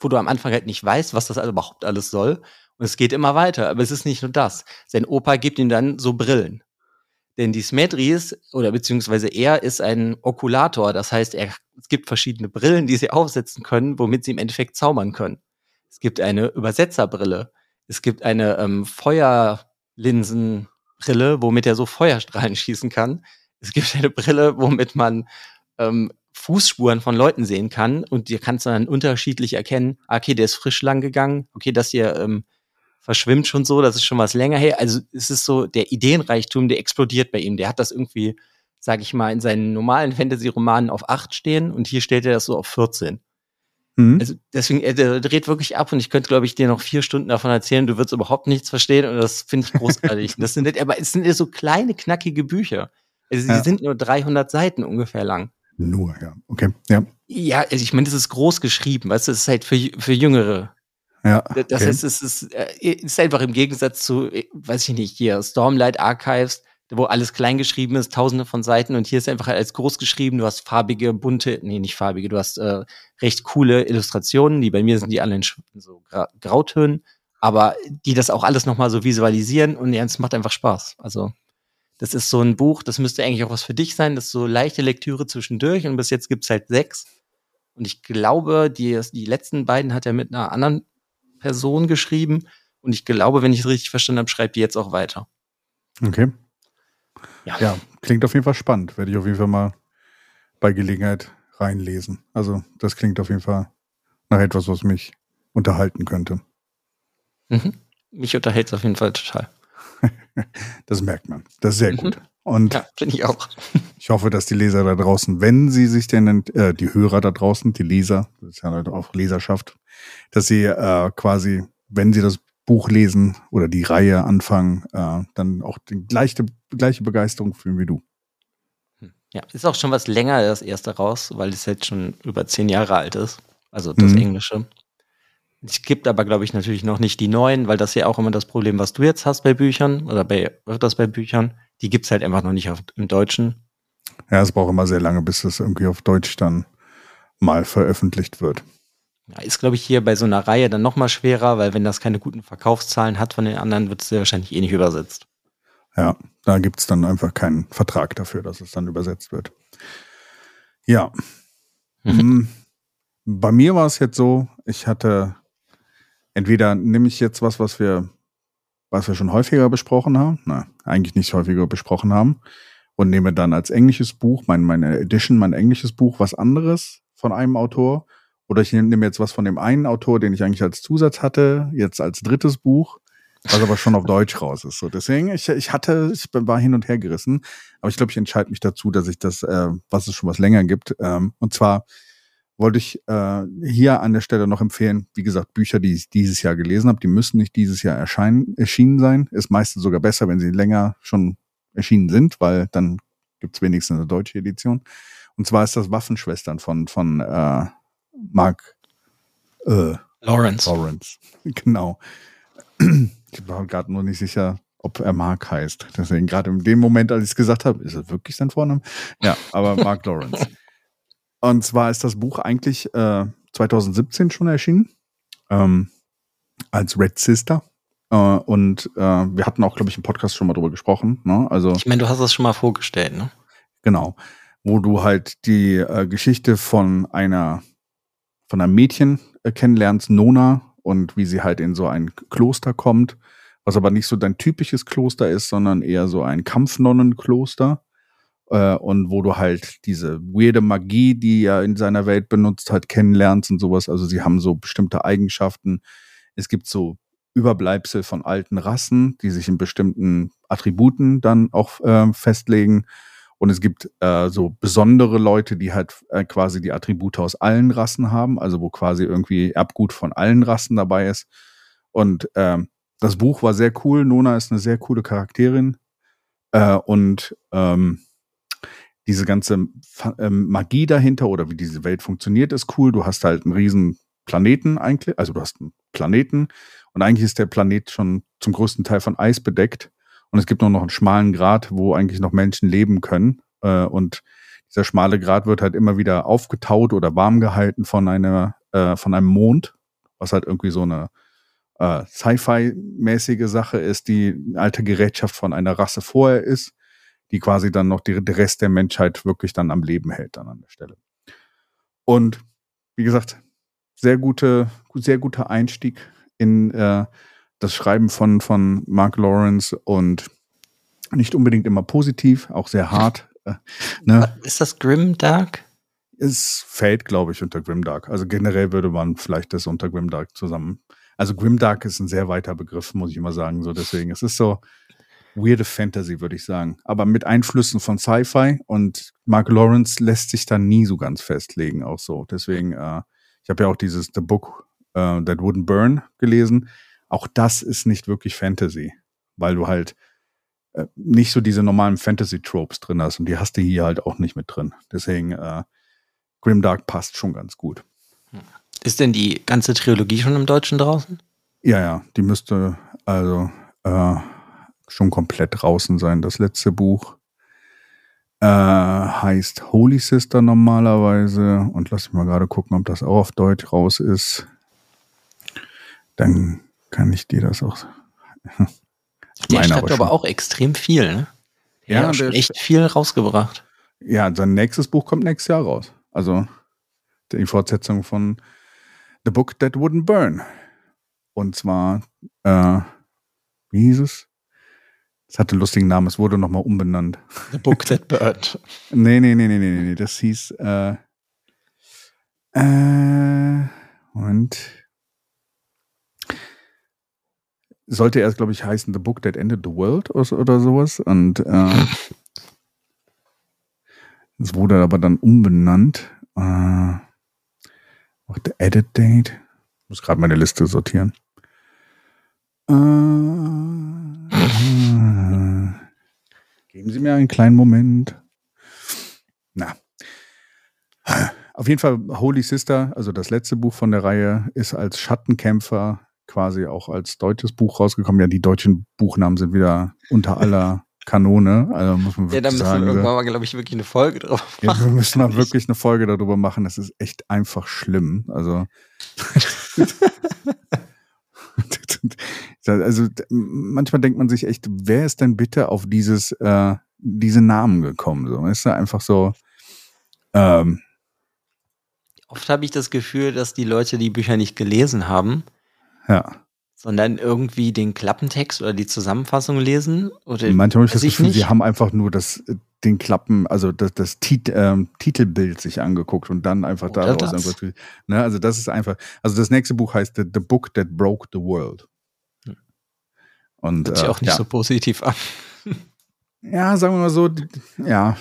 wo du am Anfang halt nicht weißt, was das also überhaupt alles soll. Und es geht immer weiter. Aber es ist nicht nur das. Sein Opa gibt ihm dann so Brillen. Denn die Smedris, oder beziehungsweise er ist ein Okulator. Das heißt, er, es gibt verschiedene Brillen, die sie aufsetzen können, womit sie im Endeffekt zaubern können. Es gibt eine Übersetzerbrille. Es gibt eine ähm, Feuerlinsen, Brille, womit er so Feuerstrahlen <laughs> schießen kann. Es gibt eine Brille, womit man ähm, Fußspuren von Leuten sehen kann und die kannst du dann unterschiedlich erkennen. Okay, der ist frisch lang gegangen. Okay, das hier ähm, verschwimmt schon so, das ist schon was länger her. Also es ist so, der Ideenreichtum, der explodiert bei ihm. Der hat das irgendwie, sag ich mal, in seinen normalen Fantasy-Romanen auf acht stehen und hier stellt er das so auf 14. Mhm. Also deswegen, er dreht wirklich ab und ich könnte, glaube ich, dir noch vier Stunden davon erzählen, du wirst überhaupt nichts verstehen und das finde ich großartig. das sind, aber es sind so kleine, knackige Bücher. Also ja. die sind nur 300 Seiten ungefähr lang. Nur, ja. Okay, ja. Ja, also ich meine, das ist groß geschrieben, weißt du, es ist halt für, für Jüngere. Ja. Okay. Das heißt, es ist, äh, ist einfach im Gegensatz zu, äh, weiß ich nicht, hier Stormlight Archives, wo alles klein geschrieben ist, tausende von Seiten und hier ist einfach als groß geschrieben, du hast farbige, bunte, nee, nicht farbige, du hast äh, recht coole Illustrationen, die bei mir sind die alle in so Gra Grautönen, aber die das auch alles nochmal so visualisieren und ja, es macht einfach Spaß. Also das ist so ein Buch, das müsste eigentlich auch was für dich sein. Das ist so leichte Lektüre zwischendurch und bis jetzt gibt's halt sechs. Und ich glaube, die, die letzten beiden hat er mit einer anderen Person geschrieben. Und ich glaube, wenn ich es richtig verstanden habe, schreibt die jetzt auch weiter. Okay. Ja. ja, klingt auf jeden Fall spannend. Werde ich auf jeden Fall mal bei Gelegenheit reinlesen. Also, das klingt auf jeden Fall nach etwas, was mich unterhalten könnte. Mhm. Mich unterhält es auf jeden Fall total. <laughs> das merkt man. Das ist sehr gut. Und ja, finde ich auch. <laughs> ich hoffe, dass die Leser da draußen, wenn sie sich denn, äh, die Hörer da draußen, die Leser, das ist ja halt auch Leserschaft, dass sie äh, quasi, wenn sie das Buch lesen oder die Reihe anfangen, äh, dann auch die gleiche, gleiche Begeisterung fühlen wie du. Hm. Ja, ist auch schon was länger das erste raus, weil es jetzt schon über zehn Jahre alt ist. Also das mhm. Englische. Es gibt aber, glaube ich, natürlich noch nicht die neuen, weil das ja auch immer das Problem, was du jetzt hast bei Büchern oder bei öfters bei Büchern, die gibt's halt einfach noch nicht auf, im Deutschen. Ja, es braucht immer sehr lange, bis es irgendwie auf Deutsch dann mal veröffentlicht wird. Ja, ist, glaube ich, hier bei so einer Reihe dann noch mal schwerer, weil wenn das keine guten Verkaufszahlen hat von den anderen, wird es sehr wahrscheinlich eh nicht übersetzt. Ja, da gibt's dann einfach keinen Vertrag dafür, dass es dann übersetzt wird. Ja. Mhm. Hm. Bei mir war es jetzt so, ich hatte entweder nehme ich jetzt was, was wir, was wir schon häufiger besprochen haben, na, eigentlich nicht häufiger besprochen haben, und nehme dann als englisches Buch, mein, meine Edition, mein englisches Buch, was anderes von einem Autor. Oder ich nehme jetzt was von dem einen Autor, den ich eigentlich als Zusatz hatte, jetzt als drittes Buch, was aber schon auf Deutsch raus ist. So, deswegen, ich, ich hatte, ich war hin und her gerissen, aber ich glaube, ich entscheide mich dazu, dass ich das, äh, was es schon was länger gibt, ähm, und zwar wollte ich äh, hier an der Stelle noch empfehlen, wie gesagt, Bücher, die ich dieses Jahr gelesen habe, die müssen nicht dieses Jahr erscheinen, erschienen sein. Ist meistens sogar besser, wenn sie länger schon erschienen sind, weil dann gibt's wenigstens eine deutsche Edition. Und zwar ist das Waffenschwestern von, von äh, Mark äh, Lawrence. Lawrence. <laughs> Genau. Ich war gerade nur nicht sicher, ob er Mark heißt. Deswegen gerade in dem Moment, als ich es gesagt habe, ist er wirklich sein Vorname? Ja, aber Mark Lawrence. <laughs> Und zwar ist das Buch eigentlich äh, 2017 schon erschienen ähm, als Red Sister. Äh, und äh, wir hatten auch, glaube ich, im Podcast schon mal drüber gesprochen. Ne? Also, ich meine, du hast das schon mal vorgestellt, ne? Genau. Wo du halt die äh, Geschichte von einer von einem Mädchen äh, kennenlernst, Nona, und wie sie halt in so ein Kloster kommt, was aber nicht so dein typisches Kloster ist, sondern eher so ein Kampfnonnenkloster äh, und wo du halt diese weirde Magie, die er in seiner Welt benutzt hat, kennenlernst und sowas. Also sie haben so bestimmte Eigenschaften. Es gibt so Überbleibsel von alten Rassen, die sich in bestimmten Attributen dann auch äh, festlegen. Und es gibt äh, so besondere Leute, die halt äh, quasi die Attribute aus allen Rassen haben, also wo quasi irgendwie Erbgut von allen Rassen dabei ist. Und ähm, das Buch war sehr cool. Nona ist eine sehr coole Charakterin. Äh, und ähm, diese ganze ähm, Magie dahinter oder wie diese Welt funktioniert, ist cool. Du hast halt einen riesen Planeten eigentlich, also du hast einen Planeten und eigentlich ist der Planet schon zum größten Teil von Eis bedeckt und es gibt nur noch einen schmalen Grat, wo eigentlich noch Menschen leben können äh, und dieser schmale Grat wird halt immer wieder aufgetaut oder warm gehalten von einer äh, von einem Mond, was halt irgendwie so eine äh, Sci-Fi-mäßige Sache ist, die alte Gerätschaft von einer Rasse vorher ist die quasi dann noch die, der Rest der Menschheit wirklich dann am Leben hält dann an der Stelle. Und wie gesagt, sehr gute, sehr guter Einstieg in äh, das Schreiben von, von Mark Lawrence und Nicht unbedingt immer positiv, auch sehr hart. Äh, ne? Ist das Grimdark? Es fällt, glaube ich, unter Grimdark. Also generell würde man vielleicht das unter Grimdark zusammen. Also Grimdark ist ein sehr weiter Begriff, muss ich immer sagen. So deswegen, es ist so weirde Fantasy, würde ich sagen. Aber mit Einflüssen von Sci-Fi und Mark Lawrence lässt sich da nie so ganz festlegen, auch so. Deswegen, äh, ich habe ja auch dieses The Book uh, That Wouldn't Burn gelesen. Auch das ist nicht wirklich Fantasy, weil du halt äh, nicht so diese normalen Fantasy-Tropes drin hast und die hast du hier halt auch nicht mit drin. Deswegen, äh, Grimdark passt schon ganz gut. Ist denn die ganze Trilogie schon im Deutschen draußen? Ja, ja, die müsste also äh, schon komplett draußen sein. Das letzte Buch äh, heißt Holy Sister normalerweise und lass mich mal gerade gucken, ob das auch auf Deutsch raus ist. Dann kann ich dir das auch. <laughs> Der schreibt aber auch extrem viel, ne? Der ja, hat schon echt viel rausgebracht. Ja, sein nächstes Buch kommt nächstes Jahr raus. Also die Fortsetzung von The Book That Wouldn't Burn. Und zwar, äh, wie hieß es? Es hatte einen lustigen Namen, es wurde nochmal umbenannt. The Book That Burned. <laughs> nee, nee, nee, nee, nee, nee, das hieß, äh, äh, und sollte erst, glaube ich, heißen The Book That Ended the World oder, oder sowas. Und äh, <laughs> es wurde aber dann umbenannt. Äh, auch der Edit Date. Ich muss gerade meine Liste sortieren. Äh, geben Sie mir einen kleinen Moment. Na. Auf jeden Fall Holy Sister, also das letzte Buch von der Reihe, ist als Schattenkämpfer quasi auch als deutsches Buch rausgekommen. Ja, die deutschen Buchnamen sind wieder unter aller Kanone. Also muss man ja, da müssen sagen, wir irgendwann mal, glaube ich, wirklich eine Folge drauf machen. Ja, wir müssen mal wirklich eine Folge darüber machen. Das ist echt einfach schlimm. Also, <laughs> <laughs> also manchmal denkt man sich echt, wer ist denn bitte auf dieses, äh, diese Namen gekommen? So, ist da einfach so. Ähm, Oft habe ich das Gefühl, dass die Leute die Bücher nicht gelesen haben. Ja sondern irgendwie den Klappentext oder die Zusammenfassung lesen? Oder Manchmal habe ich das Gefühl, sie haben einfach nur das, äh, den Klappen, also das, das Tit, ähm, Titelbild sich angeguckt und dann einfach oder daraus irgendwas. Ne, also das ist einfach, also das nächste Buch heißt The, the Book That Broke the World. Und, Hört sich äh, auch nicht ja. so positiv an. Ja, sagen wir mal so, ja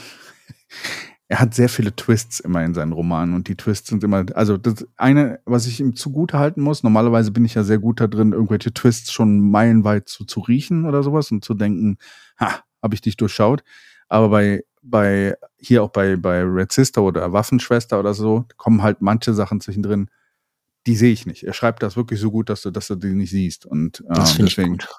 er hat sehr viele Twists immer in seinen Romanen und die Twists sind immer, also das eine, was ich ihm zugute halten muss, normalerweise bin ich ja sehr gut da drin, irgendwelche Twists schon meilenweit zu, zu riechen oder sowas und zu denken, ha, habe ich dich durchschaut. Aber bei, bei, hier auch bei, bei Red Sister oder Waffenschwester oder so, kommen halt manche Sachen zwischendrin, die sehe ich nicht. Er schreibt das wirklich so gut, dass du, dass du die nicht siehst. Und äh, das deswegen, ich gut.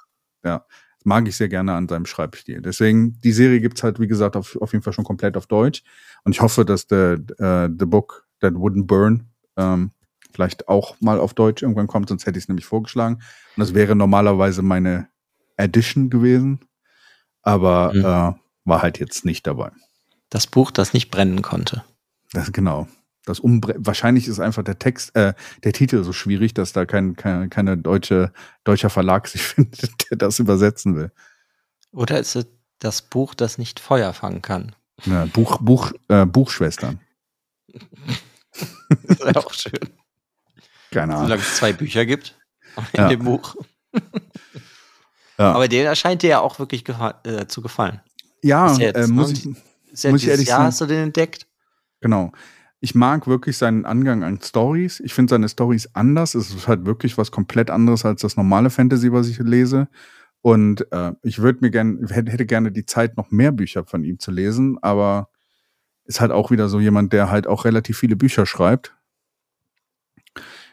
Ja, mag ich sehr gerne an seinem Schreibstil. Deswegen, die Serie gibt's halt, wie gesagt, auf, auf jeden Fall schon komplett auf Deutsch. Und ich hoffe, dass der äh, The Book That Wouldn't Burn ähm, vielleicht auch mal auf Deutsch irgendwann kommt, sonst hätte ich es nämlich vorgeschlagen. Und das wäre normalerweise meine Edition gewesen, aber mhm. äh, war halt jetzt nicht dabei. Das Buch, das nicht brennen konnte. Das genau. Das Umbre wahrscheinlich ist einfach der Text, äh, der Titel so schwierig, dass da kein, kein keine deutsche deutscher Verlag <laughs> sich findet, der das übersetzen will. Oder ist es das Buch, das nicht Feuer fangen kann? Ja, Buch, Buch, äh, Buchschwestern. <laughs> das wäre auch schön. Keine Ahnung. Solange es zwei Bücher gibt in ja. dem Buch. ja. Aber der erscheint dir ja auch wirklich gefa äh, zu gefallen. Ja, jetzt, äh, muss, ich, ist ja muss ich ehrlich Jahr sagen. hast du den entdeckt? Genau. Ich mag wirklich seinen Angang an Stories. Ich finde seine Stories anders. Es ist halt wirklich was komplett anderes als das normale Fantasy, was ich lese. Und äh, ich würde mir gerne, hätte, hätte gerne die Zeit, noch mehr Bücher von ihm zu lesen, aber ist halt auch wieder so jemand, der halt auch relativ viele Bücher schreibt.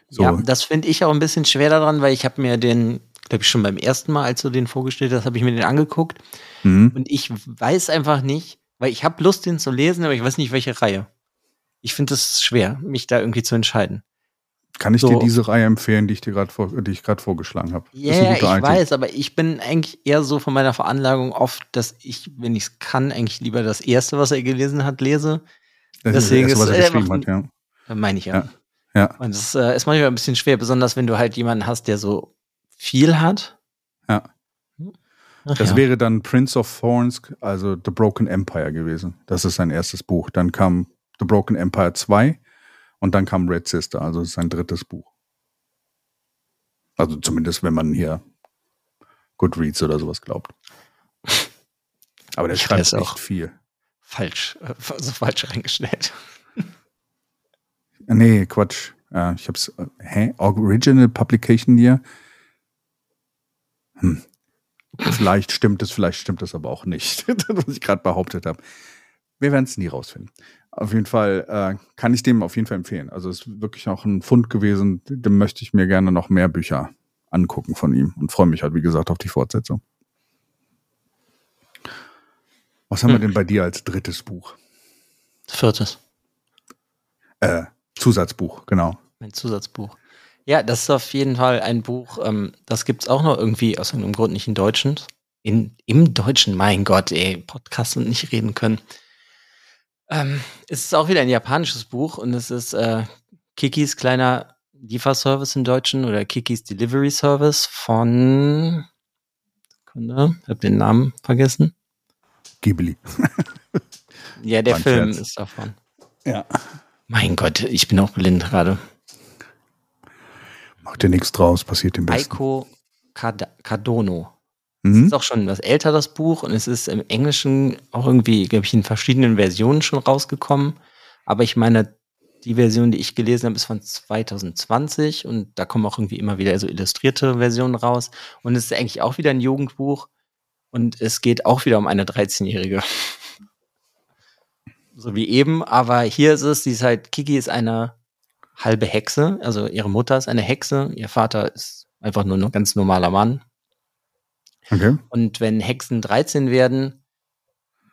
So. Ja, das finde ich auch ein bisschen schwer daran, weil ich habe mir den, glaube ich, schon beim ersten Mal, als du den vorgestellt hast, habe ich mir den angeguckt. Mhm. Und ich weiß einfach nicht, weil ich habe Lust, den zu lesen, aber ich weiß nicht, welche Reihe. Ich finde es schwer, mich da irgendwie zu entscheiden. Kann ich so. dir diese Reihe empfehlen, die ich dir gerade vor, die ich gerade vorgeschlagen habe? Ja, yeah, ich Item. weiß, aber ich bin eigentlich eher so von meiner Veranlagung oft, dass ich, wenn ich es kann, eigentlich lieber das erste, was er gelesen hat, lese. Das Deswegen ist das erste, was er geschrieben hat, ja. Meine ich ja. ja. ja. Und das äh, ist manchmal ein bisschen schwer, besonders wenn du halt jemanden hast, der so viel hat. Ja. Ach Das ja. wäre dann Prince of Thorns, also The Broken Empire gewesen. Das ist sein erstes Buch. Dann kam The Broken Empire 2 und dann kam Red Sister, also sein drittes Buch. Also zumindest, wenn man hier Goodreads oder sowas glaubt. Aber der Ich schreibt auch. viel. falsch, äh, so falsch reingestellt. <laughs> Nee, Quatsch. Ich hab's. äh, Hä? Original Publication Year? Hm. Vielleicht stimmt es, vielleicht stimmt es aber auch nicht, <laughs> was ich gerade behauptet habe. Wir werden es nie rausfinden. Auf jeden Fall äh, kann ich dem auf jeden Fall empfehlen. Also es ist wirklich auch ein Fund gewesen. Dem möchte ich mir gerne noch mehr Bücher angucken von ihm und freue mich halt, wie gesagt, auf die Fortsetzung. Was haben wir Hm. denn bei dir als drittes Buch? Viertes, Äh, Zusatzbuch, genau. mein Zusatzbuch. Ja, das ist auf jeden Fall ein Buch, ähm, das gibt's auch noch irgendwie aus irgendeinem Grund nicht in Deutschen. In, Im Deutschen, mein Gott, ey, Podcast und nicht reden können. Ähm, es ist auch wieder ein japanisches Buch und es ist äh, Kikis kleiner Lieferservice im Deutschen oder Kikis Delivery Service von Sekunde, hab den Namen vergessen. Ghibli. <laughs> Ja, der ein Film Scherz. ist davon. Ja. Mein Gott, ich bin auch blind gerade. Macht dir nichts draus, passiert dem Besten. Aiko Kad Kadono. Es Mhm. ist auch schon was älter, das Buch, und es ist im Englischen auch irgendwie, glaube ich, in verschiedenen Versionen schon rausgekommen. Aber ich meine, die Version, die ich gelesen habe, ist von 2020 und da kommen auch irgendwie immer wieder so illustrierte Versionen raus. Und es ist eigentlich auch wieder ein Jugendbuch und es geht auch wieder um eine 13-Jährige. <laughs> So wie eben, aber hier ist es, sie ist halt, Kiki ist eine halbe Hexe, also ihre Mutter ist eine Hexe, ihr Vater ist einfach nur ein ganz normaler Mann. Okay. Und wenn Hexen 13 werden,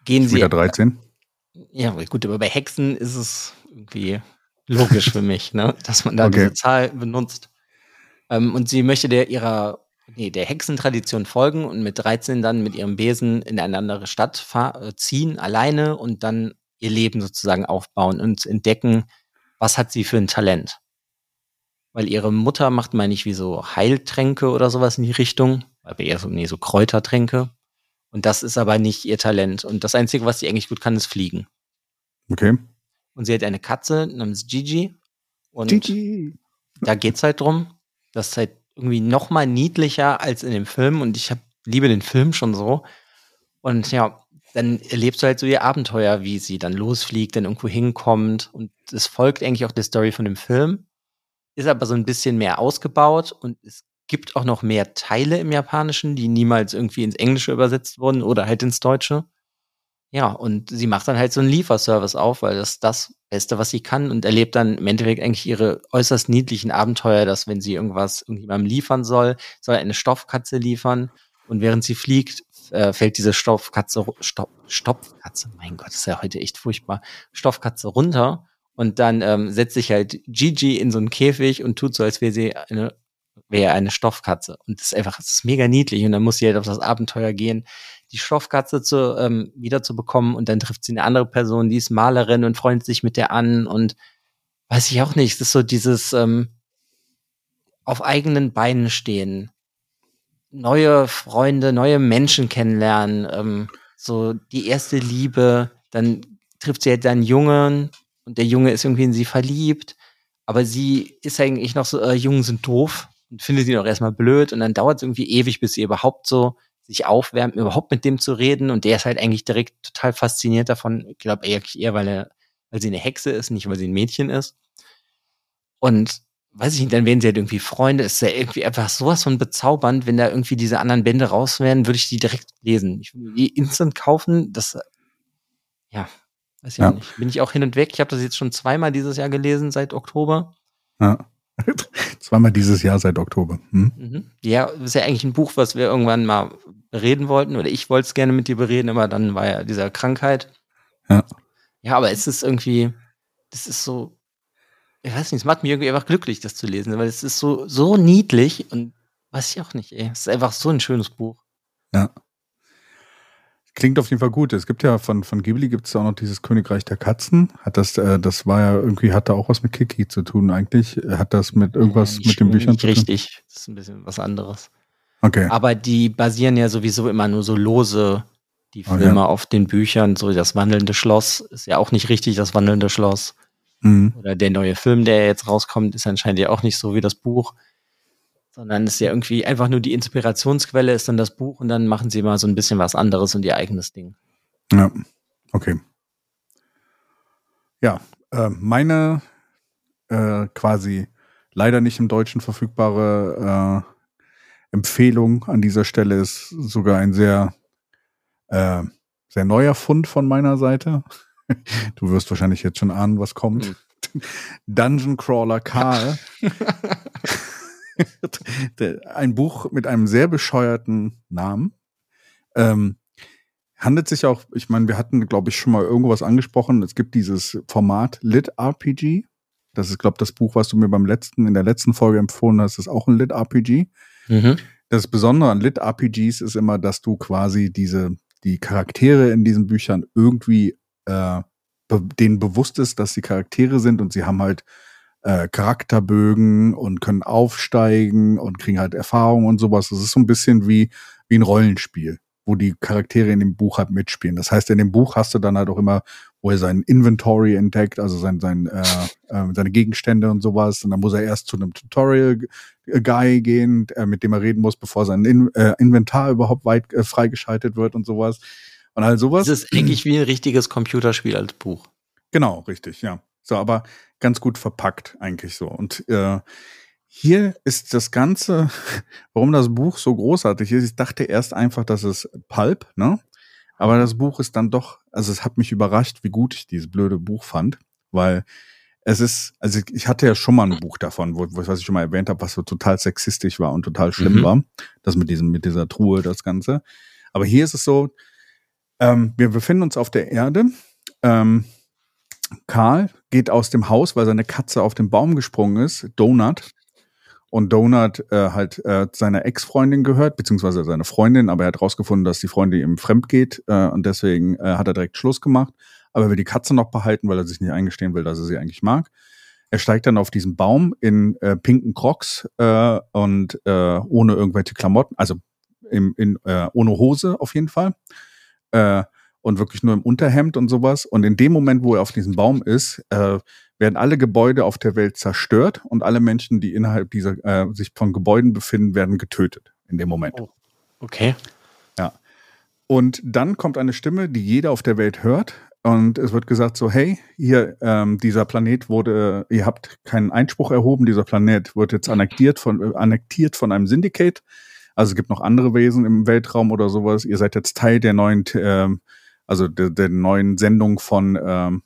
gehen sie. Wieder 13. Ja, gut, aber bei Hexen ist es irgendwie logisch für mich, ne, dass man da Okay. diese Zahl benutzt. Ähm, und sie möchte der ihrer, nee, der Hexentradition folgen und mit 13 dann mit ihrem Besen in eine andere Stadt äh, ziehen, alleine und dann ihr Leben sozusagen aufbauen und entdecken, was hat sie für ein Talent. Weil ihre Mutter macht, meine ich, wie so Heiltränke oder sowas in die Richtung. Aber eher so, nee, so Kräutertränke. Und das ist aber nicht ihr Talent. Und das Einzige, was sie eigentlich gut kann, ist fliegen. Okay. Und sie hat eine Katze namens Gigi. Und Gigi. da geht's halt drum. Das ist halt irgendwie noch mal niedlicher als in dem Film. Und ich hab, liebe den Film schon so. Und ja, dann erlebst du halt so ihr Abenteuer, wie sie dann losfliegt, dann irgendwo hinkommt. Und es folgt eigentlich auch der Story von dem Film. Ist aber so ein bisschen mehr ausgebaut. Und es gibt auch noch mehr Teile im Japanischen, die niemals irgendwie ins Englische übersetzt wurden oder halt ins Deutsche. Ja, und sie macht dann halt so einen Lieferservice auf, weil das ist das Beste, was sie kann und erlebt dann im Endeffekt eigentlich ihre äußerst niedlichen Abenteuer, dass wenn sie irgendwas irgendjemandem liefern soll, soll eine Stoffkatze liefern und während sie fliegt, äh, fällt diese Stoffkatze, Stoff, Stopfkatze, mein Gott, ist ja heute echt furchtbar, Stoffkatze runter und dann ähm, setzt sich halt Gigi in so einen Käfig und tut so, als wäre sie eine, wäre eine Stoffkatze. Und das ist einfach, das ist mega niedlich. Und dann muss sie halt auf das Abenteuer gehen, die Stoffkatze zu, ähm, wieder zu bekommen und dann trifft sie eine andere Person, die ist Malerin und freundet sich mit der an. Und weiß ich auch nicht, es ist so dieses ähm, auf eigenen Beinen stehen, neue Freunde, neue Menschen kennenlernen, ähm, so die erste Liebe, dann trifft sie halt einen Jungen und der Junge ist irgendwie in sie verliebt, aber sie ist eigentlich noch so, äh, Jungen sind doof findet ihn auch erstmal blöd und dann dauert es irgendwie ewig, bis sie überhaupt so sich aufwärmt, überhaupt mit dem zu reden und der ist halt eigentlich direkt total fasziniert davon, ich glaube eher, eher weil er, weil sie eine Hexe ist, nicht weil sie ein Mädchen ist. Und weiß ich nicht, dann werden sie halt irgendwie Freunde, ist ja irgendwie einfach sowas von bezaubernd, wenn da irgendwie diese anderen Bände raus wären, würde ich die direkt lesen. Ich würde die instant kaufen, das, ja, weiß ich Ja. nicht. Bin ich auch hin und weg. Ich habe das jetzt schon zweimal dieses Jahr gelesen, seit Oktober. Ja. <laughs> Zweimal dieses Jahr seit Oktober. Hm? Mhm. Ja, das ist ja eigentlich ein Buch, was wir irgendwann mal bereden wollten, oder ich wollte es gerne mit dir bereden, aber dann war ja dieser Krankheit. Ja. Ja, aber es ist irgendwie, das ist so, ich weiß nicht, es macht mich irgendwie einfach glücklich, das zu lesen, weil es ist so, so niedlich und weiß ich auch nicht, ey. Es ist einfach so ein schönes Buch. Klingt auf jeden Fall gut. Es gibt ja von, von Ghibli gibt es auch noch dieses Königreich der Katzen. Hat das, äh, das war ja irgendwie, hat da auch was mit Kiki zu tun eigentlich. Hat das mit irgendwas nicht- mit den Büchern zu tun? richtig. Das ist ein bisschen was anderes. Okay. Aber die basieren ja sowieso immer nur so lose, die Okay. Filme auf den Büchern. So das wandelnde Schloss ist ja auch nicht richtig das wandelnde Schloss. Mhm. Oder der neue Film, der jetzt rauskommt, ist anscheinend ja auch nicht so wie das Buch. Sondern ist ja irgendwie einfach nur die Inspirationsquelle ist dann das Buch und dann machen sie mal so ein bisschen was anderes und ihr eigenes Ding. Ja, okay. Ja, äh, meine äh, quasi leider nicht im Deutschen verfügbare äh, Empfehlung an dieser Stelle ist sogar ein sehr, äh, sehr neuer Fund von meiner Seite. <laughs> Du wirst wahrscheinlich jetzt schon ahnen, was kommt. Dungeon Crawler Karl. <laughs> <laughs> Ein Buch mit einem sehr bescheuerten Namen. Ähm, handelt sich auch, ich meine, wir hatten, glaube ich, schon mal irgendwas angesprochen. Es gibt dieses Format Lit RPG. Das ist, glaube ich, das Buch, was du mir beim letzten, in der letzten Folge empfohlen hast, ist auch ein Lit RPG. Mhm. Das Besondere an Lit RPGs ist immer, dass du quasi diese, die Charaktere in diesen Büchern irgendwie äh, be denen bewusst ist, dass sie Charaktere sind und sie haben halt äh, Charakterbögen und können aufsteigen und kriegen halt Erfahrung und sowas. Das ist so ein bisschen wie, wie ein Rollenspiel, wo die Charaktere in dem Buch halt mitspielen. Das heißt, in dem Buch hast du dann halt auch immer, wo er sein Inventory entdeckt, also sein, sein, äh, äh, seine Gegenstände und sowas. Und dann muss er erst zu einem Tutorial-Guy gehen, äh, mit dem er reden muss, bevor sein In äh, Inventar überhaupt weit äh, freigeschaltet wird und sowas. Und all sowas. Das ist eigentlich wie ein richtiges Computerspiel als Buch. Genau, richtig, ja. So, aber ganz gut verpackt eigentlich so. Und äh, hier ist das Ganze, <laughs> warum das Buch so großartig ist. Ich dachte erst einfach, dass es Pulp, ne? Aber das Buch ist dann doch, also es hat mich überrascht, wie gut ich dieses blöde Buch fand, weil es ist, also ich- ich hatte ja schon mal ein Buch davon, wo, wo was ich schon mal erwähnt habe, was so total sexistisch war und total schlimm Mhm. war. Das mit diesem, mit dieser Truhe, das Ganze. Aber hier ist es so, ähm, wir befinden uns auf der Erde. Ähm, Karl geht aus dem Haus, weil seine Katze auf den Baum gesprungen ist, Donut. Und Donut äh, halt äh, seiner Ex-Freundin gehört, beziehungsweise seine Freundin, aber er hat rausgefunden, dass die Freundin ihm fremd geht äh, und deswegen äh, hat er direkt Schluss gemacht. Aber er will die Katze noch behalten, weil er sich nicht eingestehen will, dass er sie eigentlich mag. Er steigt dann auf diesen Baum in äh, pinken Crocs äh, und ohne irgendwelche Klamotten, also im, in, ohne Hose auf jeden Fall. Äh, und wirklich nur im Unterhemd und sowas. Und in dem Moment, wo er auf diesem Baum ist, äh, werden alle Gebäude auf der Welt zerstört und alle Menschen, die innerhalb dieser äh, sich von Gebäuden befinden, werden getötet in dem Moment. Oh. Okay. Und dann kommt eine Stimme, die jeder auf der Welt hört. Und es wird gesagt so, hey, hier, ähm, dieser Planet wurde, ihr habt keinen Einspruch erhoben, dieser Planet wird jetzt annektiert von, äh, annektiert von einem Syndicate. Also es gibt noch andere Wesen im Weltraum oder sowas. Ihr seid jetzt Teil der neuen, ähm, also der, der neuen Sendung von, ähm,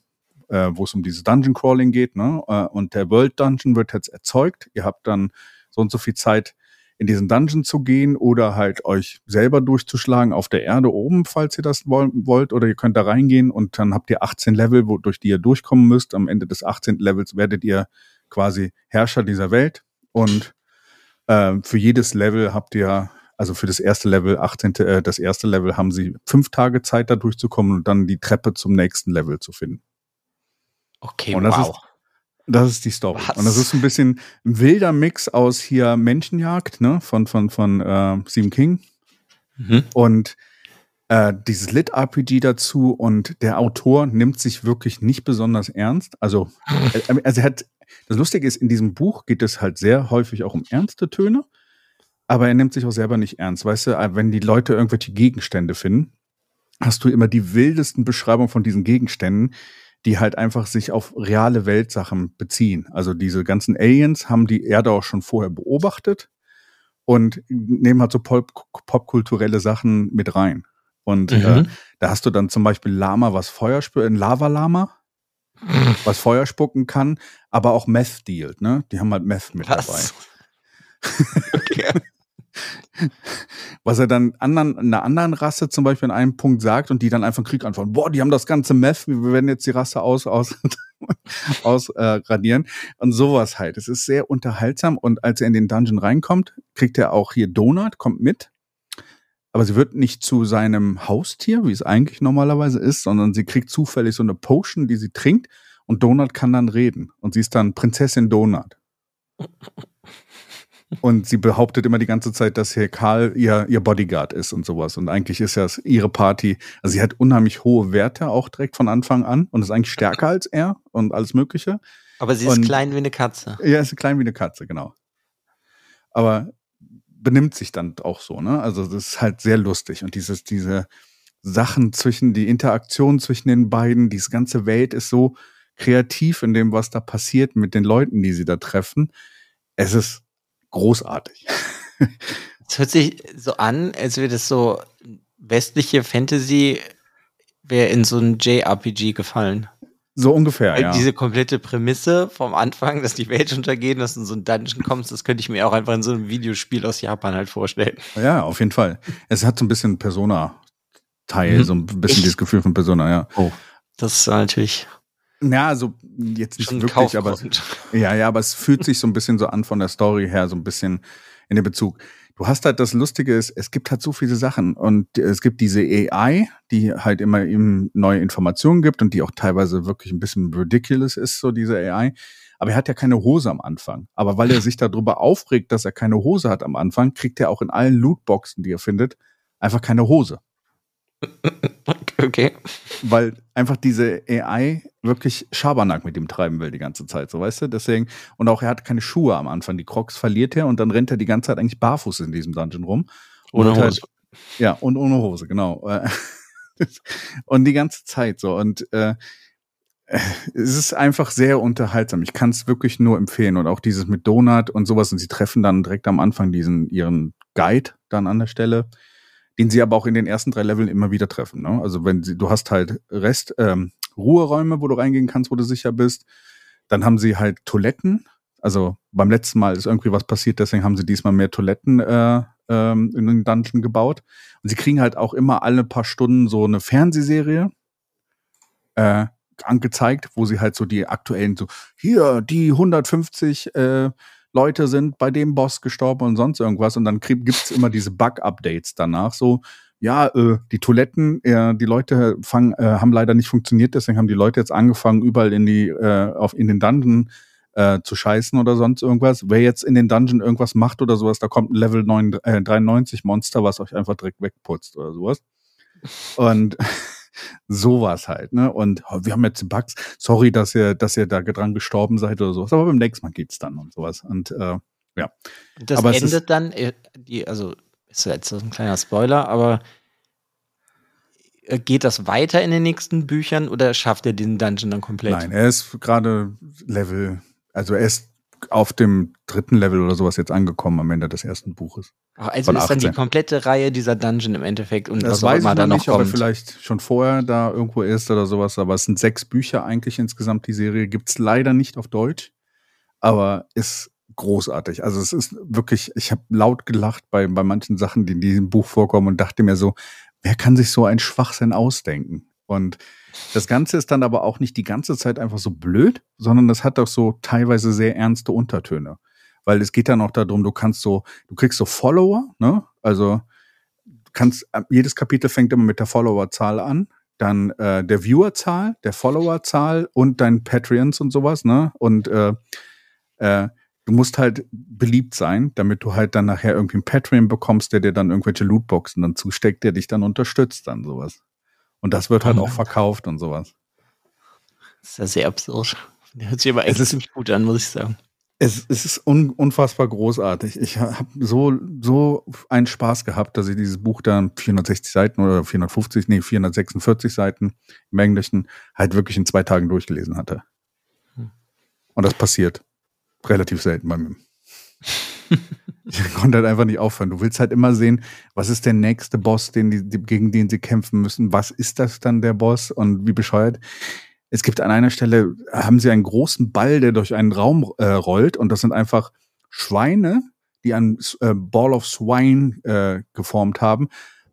äh, wo es um dieses Dungeon Crawling geht, ne? Äh, Und der World Dungeon wird jetzt erzeugt. Ihr habt dann so und so viel Zeit, in diesen Dungeon zu gehen oder halt euch selber durchzuschlagen auf der Erde oben, falls ihr das woll- wollt. Oder ihr könnt da reingehen und dann habt ihr 18 Level, wo, durch die ihr durchkommen müsst. Am Ende des 18. Levels werdet ihr quasi Herrscher dieser Welt. Und äh, für jedes Level habt ihr, also für das erste Level, 18. Äh, das erste Level haben sie fünf Tage Zeit, da durchzukommen und dann die Treppe zum nächsten Level zu finden. Okay, Und das wow. Das ist die Story. Was? Und das ist ein bisschen ein wilder Mix aus hier Menschenjagd, ne, von, von, von äh, Stephen King Mhm. und äh, dieses Lit-RPG dazu und der Autor nimmt sich wirklich nicht besonders ernst. Also, <laughs> also er hat, das Lustige ist, in diesem Buch geht es halt sehr häufig auch um ernste Töne, aber er nimmt sich auch selber nicht ernst. Weißt du, äh, wenn die Leute irgendwelche Gegenstände finden, hast du immer die wildesten Beschreibungen von diesen Gegenständen, die halt einfach sich auf reale Weltsachen beziehen. Also diese ganzen Aliens haben die Erde auch schon vorher beobachtet und nehmen halt so pop popkulturelle Sachen mit rein. Und äh, Mhm. da hast du dann zum Beispiel Lama, was Feuer ein Lava-Lama, <laughs> was Feuer spucken kann, aber auch Meth dealt, ne? Die haben halt Meth mit dabei. Was? <laughs> okay. <laughs> Was er dann anderen, einer anderen Rasse zum Beispiel in einem Punkt sagt und die dann einfach Krieg antworten. Boah, die haben das ganze Meth, wir werden jetzt die Rasse aus, aus, <laughs> aus äh, radieren. Und sowas halt. Es ist sehr unterhaltsam und als er in den Dungeon reinkommt, kriegt er auch hier Donut, kommt mit. Aber sie wird nicht zu seinem Haustier, wie es eigentlich normalerweise ist, sondern sie kriegt zufällig so eine Potion, die sie trinkt und Donut kann dann reden. Und sie ist dann Prinzessin Donut. Und sie behauptet immer die ganze Zeit, dass Herr Karl ihr, ihr Bodyguard ist und sowas. Und eigentlich ist ja ihre Party, also sie hat unheimlich hohe Werte auch direkt von Anfang an und ist eigentlich stärker als er und alles Mögliche. Aber sie ist Und- klein wie eine Katze. Ja, ist klein wie eine Katze, genau. Aber benimmt sich dann auch so, ne? Also das ist halt sehr lustig. Und dieses, diese Sachen zwischen, die Interaktion zwischen den beiden, diese ganze Welt ist so kreativ in dem, was da passiert mit den Leuten, die sie da treffen. Es ist großartig. Es hört sich so an, als wäre das so westliche Fantasy wäre in so ein JRPG gefallen. So ungefähr, Weil ja. Diese komplette Prämisse vom Anfang, dass die Welt untergeht, dass du in so ein Dungeon kommst, das könnte ich mir auch einfach in so einem Videospiel aus Japan halt vorstellen. Ja, auf jeden Fall. Es hat so ein bisschen Persona-Teil, Mhm. so ein bisschen Echt? dieses Gefühl von Persona, ja. Das war natürlich Ja, also jetzt nicht schon wirklich, aber. Ja, ja, aber es fühlt sich so ein bisschen so an von der Story her, so ein bisschen in den Bezug. Du hast halt das Lustige ist, es gibt halt so viele Sachen und es gibt diese AI, die halt immer ihm neue Informationen gibt und die auch teilweise wirklich ein bisschen ridiculous ist, so diese AI. Aber er hat ja keine Hose am Anfang. Aber weil er sich <laughs> darüber aufregt, dass er keine Hose hat am Anfang, kriegt er auch in allen Lootboxen, die er findet, einfach keine Hose. <laughs> Okay. weil einfach diese AI wirklich Schabernack mit ihm treiben will die ganze Zeit, so weißt du? Deswegen, und auch er hat keine Schuhe am Anfang. Die Crocs verliert er und dann rennt er die ganze Zeit eigentlich barfuß in diesem Dungeon rum. Ohne Und Hose. Halt, ja, und ohne Hose, genau. <laughs> Und die ganze Zeit so. Und äh, es ist einfach sehr unterhaltsam. Ich kann es wirklich nur empfehlen. Und auch dieses mit Donut und sowas. Und sie treffen dann direkt am Anfang diesen ihren Guide dann an der Stelle, den sie aber auch in den ersten drei Leveln immer wieder treffen. Ne? Also wenn sie, du hast halt Rest, ähm, Ruheräume, wo du reingehen kannst, wo du sicher bist. Dann haben sie halt Toiletten. Also beim letzten Mal ist irgendwie was passiert, deswegen haben sie diesmal mehr Toiletten äh, ähm, in den Dungeon gebaut. Und sie kriegen halt auch immer alle paar Stunden so eine Fernsehserie äh, angezeigt, wo sie halt so die aktuellen, so, hier, die 150 äh, Leute sind bei dem Boss gestorben und sonst irgendwas. Und dann krieg- gibt's immer diese Bug-Updates danach. So, ja, äh, die Toiletten, äh, die Leute fangen, äh, haben leider nicht funktioniert, deswegen haben die Leute jetzt angefangen, überall in die, äh, auf in den Dungeon äh, zu scheißen oder sonst irgendwas. Wer jetzt in den Dungeon irgendwas macht oder sowas, da kommt ein Level 9, äh, 93 Monster, was euch einfach direkt wegputzt oder sowas. Und <laughs> sowas halt, ne? Und oh, wir haben jetzt Bugs. Sorry, dass ihr, dass ihr da dran gestorben seid oder sowas. Aber beim nächsten Mal geht's dann und sowas. Und äh, Das Aber endet ist- dann, äh, also ist jetzt ein kleiner Spoiler, aber äh, geht das weiter in den nächsten Büchern oder schafft er den Dungeon dann komplett? nein, er ist gerade Level, also er ist auf dem dritten Level oder sowas jetzt angekommen am Ende des ersten Buches. Ach, also ist dann die 18. komplette Reihe dieser Dungeon im Endeffekt und Das was auch weiß ich immer noch da noch nicht, ob er kommt. vielleicht schon vorher da irgendwo ist oder sowas, aber es sind sechs Bücher eigentlich insgesamt, die Serie. Gibt's leider nicht auf Deutsch, aber ist großartig. Also es ist wirklich, ich habe laut gelacht bei, bei manchen Sachen, die in diesem Buch vorkommen und dachte mir so, wer kann sich so ein Schwachsinn ausdenken? Und das Ganze ist dann aber auch nicht die ganze Zeit einfach so blöd, sondern das hat auch so teilweise sehr ernste Untertöne. Weil es geht dann auch darum, du kannst so, du kriegst so Follower, ne? Also kannst, äh, jedes Kapitel fängt immer mit der Followerzahl an. Dann äh, der Viewerzahl, der Followerzahl und dein Patreons und sowas, ne? Und äh, äh, du musst halt beliebt sein, damit du halt dann nachher irgendwie einen Patreon bekommst, der dir dann irgendwelche Lootboxen dann zusteckt, der dich dann unterstützt, dann sowas. Und das wird halt Oh auch verkauft und sowas. Das ist ja sehr absurd. Der hört sich aber ist- ziemlich gut an, muss ich sagen. Es, es ist un, unfassbar großartig. Ich habe so, so einen Spaß gehabt, dass ich dieses Buch dann 460 Seiten oder 450, nee, 446 Seiten im Englischen halt wirklich in zwei Tagen durchgelesen hatte. Hm. Und das passiert relativ selten bei mir. <laughs> ich konnte halt einfach nicht aufhören. Du willst halt immer sehen, was ist der nächste Boss, den die, die, gegen den sie kämpfen müssen? Was ist das dann der Boss und wie bescheuert? Es gibt an einer Stelle, haben sie einen großen Ball, der durch einen Raum äh, rollt und das sind einfach Schweine, die ein äh, Ball of Swine äh, geformt haben.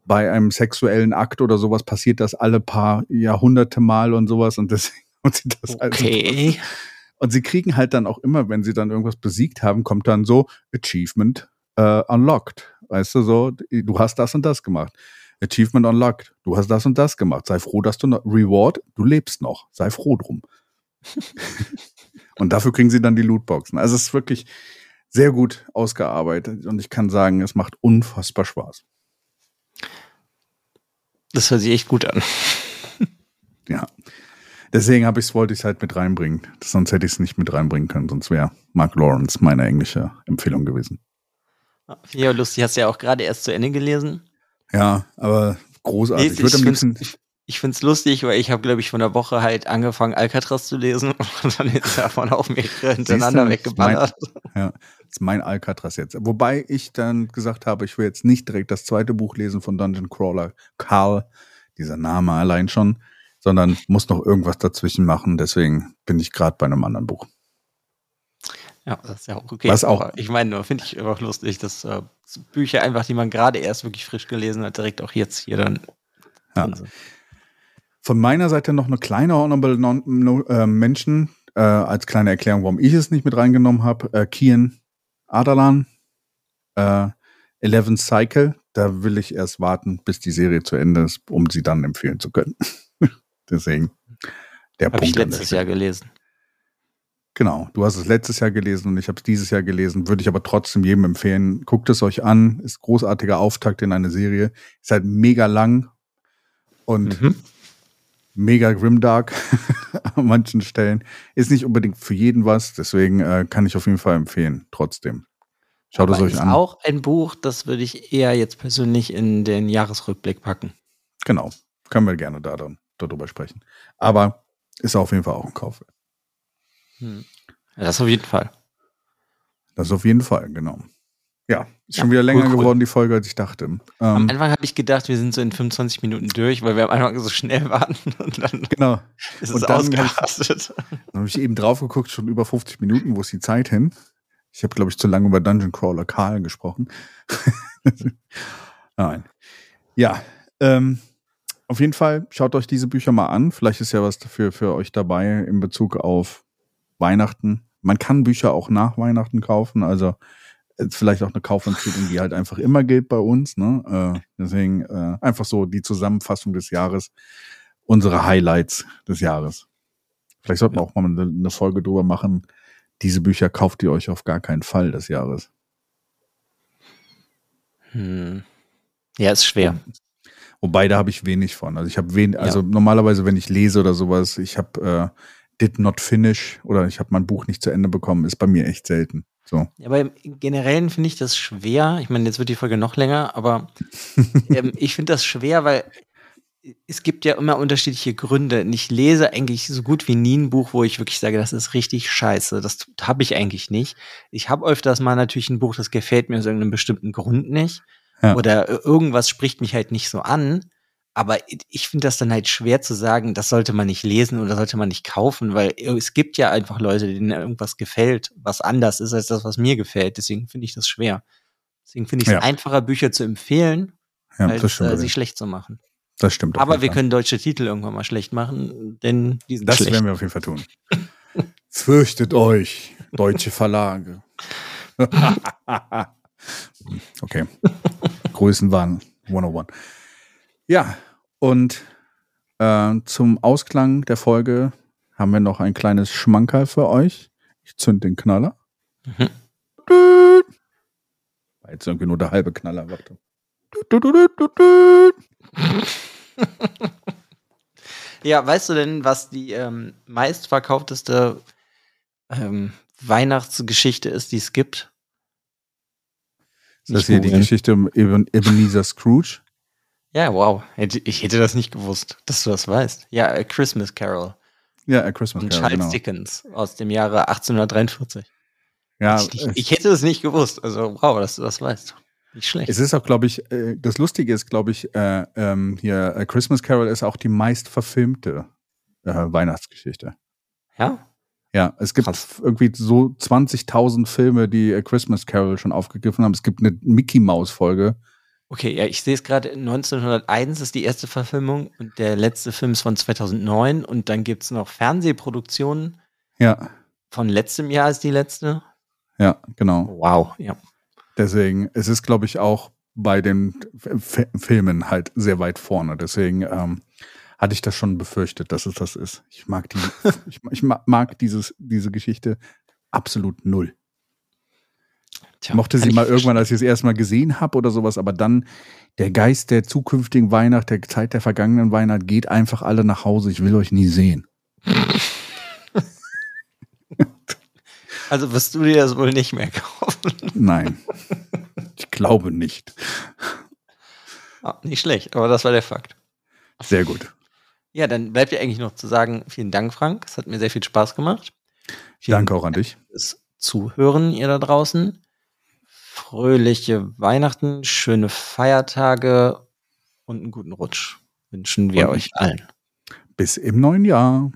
Bei einem sexuellen Akt oder sowas passiert das alle paar Jahrhunderte mal und sowas und deswegen <laughs> und sie das also Okay. Und sie kriegen halt dann auch immer, wenn sie dann irgendwas besiegt haben, kommt dann so Achievement äh, unlocked. Weißt du, so, du hast das und das gemacht. Achievement unlocked. Du hast das und das gemacht. Sei froh, dass du noch, Reward, du lebst noch. Sei froh drum. <laughs> und dafür kriegen sie dann die Lootboxen. Also es ist wirklich sehr gut ausgearbeitet und ich kann sagen, es macht unfassbar Spaß. Das hört sich echt gut an. Ja. Deswegen habe ich wollte ich es halt mit reinbringen. Sonst hätte ich es nicht mit reinbringen können, sonst wäre Mark Lawrence meine englische Empfehlung gewesen. Ja, lustig, hast du ja auch gerade erst zu Ende gelesen. Ja, aber großartig. Nee, ich würde am liebsten, ich, finde es lustig, weil ich habe, glaube ich, von der Woche halt angefangen, Alcatraz zu lesen <laughs> und dann ist davon auch mehrere hintereinander weggeballert. ja, das ist mein Alcatraz jetzt. Wobei ich dann gesagt habe, ich will jetzt nicht direkt das zweite Buch lesen von Dungeon Crawler Carl, dieser Name allein schon, sondern muss noch irgendwas dazwischen machen. Deswegen bin ich gerade bei einem anderen Buch. Ja, das ist ja auch okay. Was auch- ich meine, finde ich einfach lustig, dass äh, Bücher einfach, die man gerade erst wirklich frisch gelesen hat, direkt auch jetzt hier dann Ja. Von meiner Seite noch eine kleine Honorable non no, äh, Menschen, äh, als kleine Erklärung, warum ich es nicht mit reingenommen habe. Äh, Kian Adalan, äh, Eleven Cycle, da will ich erst warten, bis die Serie zu Ende ist, um sie dann empfehlen zu können. Deswegen der Habe ich Punkt. letztes. Jahr gelesen. Genau, du hast es letztes Jahr gelesen und ich habe es dieses Jahr gelesen, würde ich aber trotzdem jedem empfehlen. Guckt es euch an, ist großartiger Auftakt in eine Serie, ist halt mega lang und Mhm. mega grimdark <laughs> an manchen Stellen. Ist nicht unbedingt für jeden was, deswegen äh, kann ich auf jeden Fall empfehlen, trotzdem. Schaut es Aber euch ist an. auch ein Buch, das würde ich eher jetzt persönlich in den Jahresrückblick packen. Genau, können wir gerne da dann darüber sprechen. Aber ist auf jeden Fall auch ein Kauf. Hm. Das auf jeden Fall. Das auf jeden Fall, genau. Ja, ist schon Ja, wieder länger cool, cool. geworden, die Folge, als ich dachte. Am Ähm, Anfang habe ich gedacht, wir sind so in 25 Minuten durch, weil wir am Anfang so schnell waren <laughs> und dann genau. ist Und es dann- ausgerastet. Dann habe ich eben drauf geguckt, schon über 50 Minuten, wo ist die Zeit hin? Ich habe, glaube ich, zu lange über Dungeon Crawler Karl gesprochen. <laughs> Nein. Ja, ähm, auf jeden Fall schaut euch diese Bücher mal an. Vielleicht ist ja was dafür für euch dabei in Bezug auf Weihnachten. Man kann Bücher auch nach Weihnachten kaufen, also ist vielleicht auch eine Kaufempfehlung, die halt einfach immer gilt bei uns. Ne? Äh, deswegen äh, einfach so die Zusammenfassung des Jahres, unsere Highlights des Jahres. Vielleicht sollten wir auch mal eine, eine Folge drüber machen. Diese Bücher kauft ihr euch auf gar keinen Fall des Jahres. Hm. Ja, ist schwer. Wobei, da habe ich wenig von. Also ich habe wenig, Ja. also normalerweise, wenn ich lese oder sowas, ich habe äh, did not finish oder ich habe mein Buch nicht zu Ende bekommen, ist bei mir echt selten. So. Ja, aber im Generellen finde ich das schwer. Ich meine, jetzt wird die Folge noch länger, aber <laughs> ähm, ich finde das schwer, weil es gibt ja immer unterschiedliche Gründe. Und ich lese eigentlich so gut wie nie ein Buch, wo ich wirklich sage, das ist richtig scheiße. Das habe ich eigentlich nicht. Ich habe öfters mal natürlich ein Buch, das gefällt mir aus irgendeinem bestimmten Grund nicht. Ja. Oder äh, irgendwas spricht mich halt nicht so an. Aber ich finde das dann halt schwer zu sagen, das sollte man nicht lesen oder sollte man nicht kaufen, weil es gibt ja einfach Leute, denen irgendwas gefällt, was anders ist als das, was mir gefällt. Deswegen finde ich das schwer. Deswegen finde ich es Ja. einfacher, Bücher zu empfehlen, Ja, als äh, sie schlecht zu machen. das stimmt. Aber wir Fall. können deutsche Titel irgendwann mal schlecht machen, denn die sind Das schlecht. werden wir auf jeden Fall tun. <laughs> Fürchtet euch, deutsche Verlage. <laughs> okay. Größenwahn 101. Ja, und äh, zum Ausklang der Folge haben wir noch ein kleines Schmankerl für euch. Ich zünd den Knaller. Mhm. War jetzt irgendwie nur der halbe Knaller. Warte. <laughs> Ja, weißt du denn, was die ähm, meistverkaufteste ähm, Weihnachtsgeschichte ist, die es gibt? Ist das hier die. Geschichte um Eben- Ebenezer Scrooge? Ja, wow. Ich hätte das nicht gewusst, dass du das weißt. Ja, A Christmas Carol Ja, A Christmas Carol, Charles genau. Dickens aus dem Jahre 1843. Ja, ich, ich, ich hätte das nicht gewusst. Also, wow, dass du das weißt. Nicht schlecht. Es ist auch, glaube ich, äh, das Lustige ist, glaube ich, äh, ähm, hier A Christmas Carol ist auch die meist verfilmte äh, Weihnachtsgeschichte. ja? Ja, es gibt Krass. irgendwie so 20.000 Filme, die A Christmas Carol schon aufgegriffen haben. Es gibt eine Mickey Mouse Folge. Okay, ja, ich sehe es gerade. 1901 ist die erste Verfilmung und der letzte Film ist von 2009 und dann gibt es noch Fernsehproduktionen. Ja, Von letztem Jahr ist die letzte. ja, genau. Wow, ja. Deswegen, es ist, glaube ich, auch bei den F F Filmen halt sehr weit vorne. Deswegen ähm, hatte ich das schon befürchtet, dass es das ist. Ich mag die, <laughs> ich, ich ma- mag dieses, diese Geschichte absolut null. Ich mochte sie mal irgendwann, als ich es erstmal gesehen habe oder sowas, aber dann der Geist der zukünftigen Weihnacht, der Zeit der vergangenen Weihnacht, geht einfach alle nach Hause. Ich will euch nie sehen. <laughs> Also wirst du dir das wohl nicht mehr kaufen? Nein. Ich glaube nicht. Ah, nicht schlecht, aber das war der Fakt. Sehr gut. Ja, dann bleibt dir eigentlich noch zu sagen, vielen Dank, Frank. Es hat mir sehr viel Spaß gemacht. Vielen Danke auch an dich. Fürs Zuhören, ihr da draußen. Fröhliche Weihnachten, schöne Feiertage und einen guten Rutsch wünschen wir Und euch allen. Bis im neuen Jahr.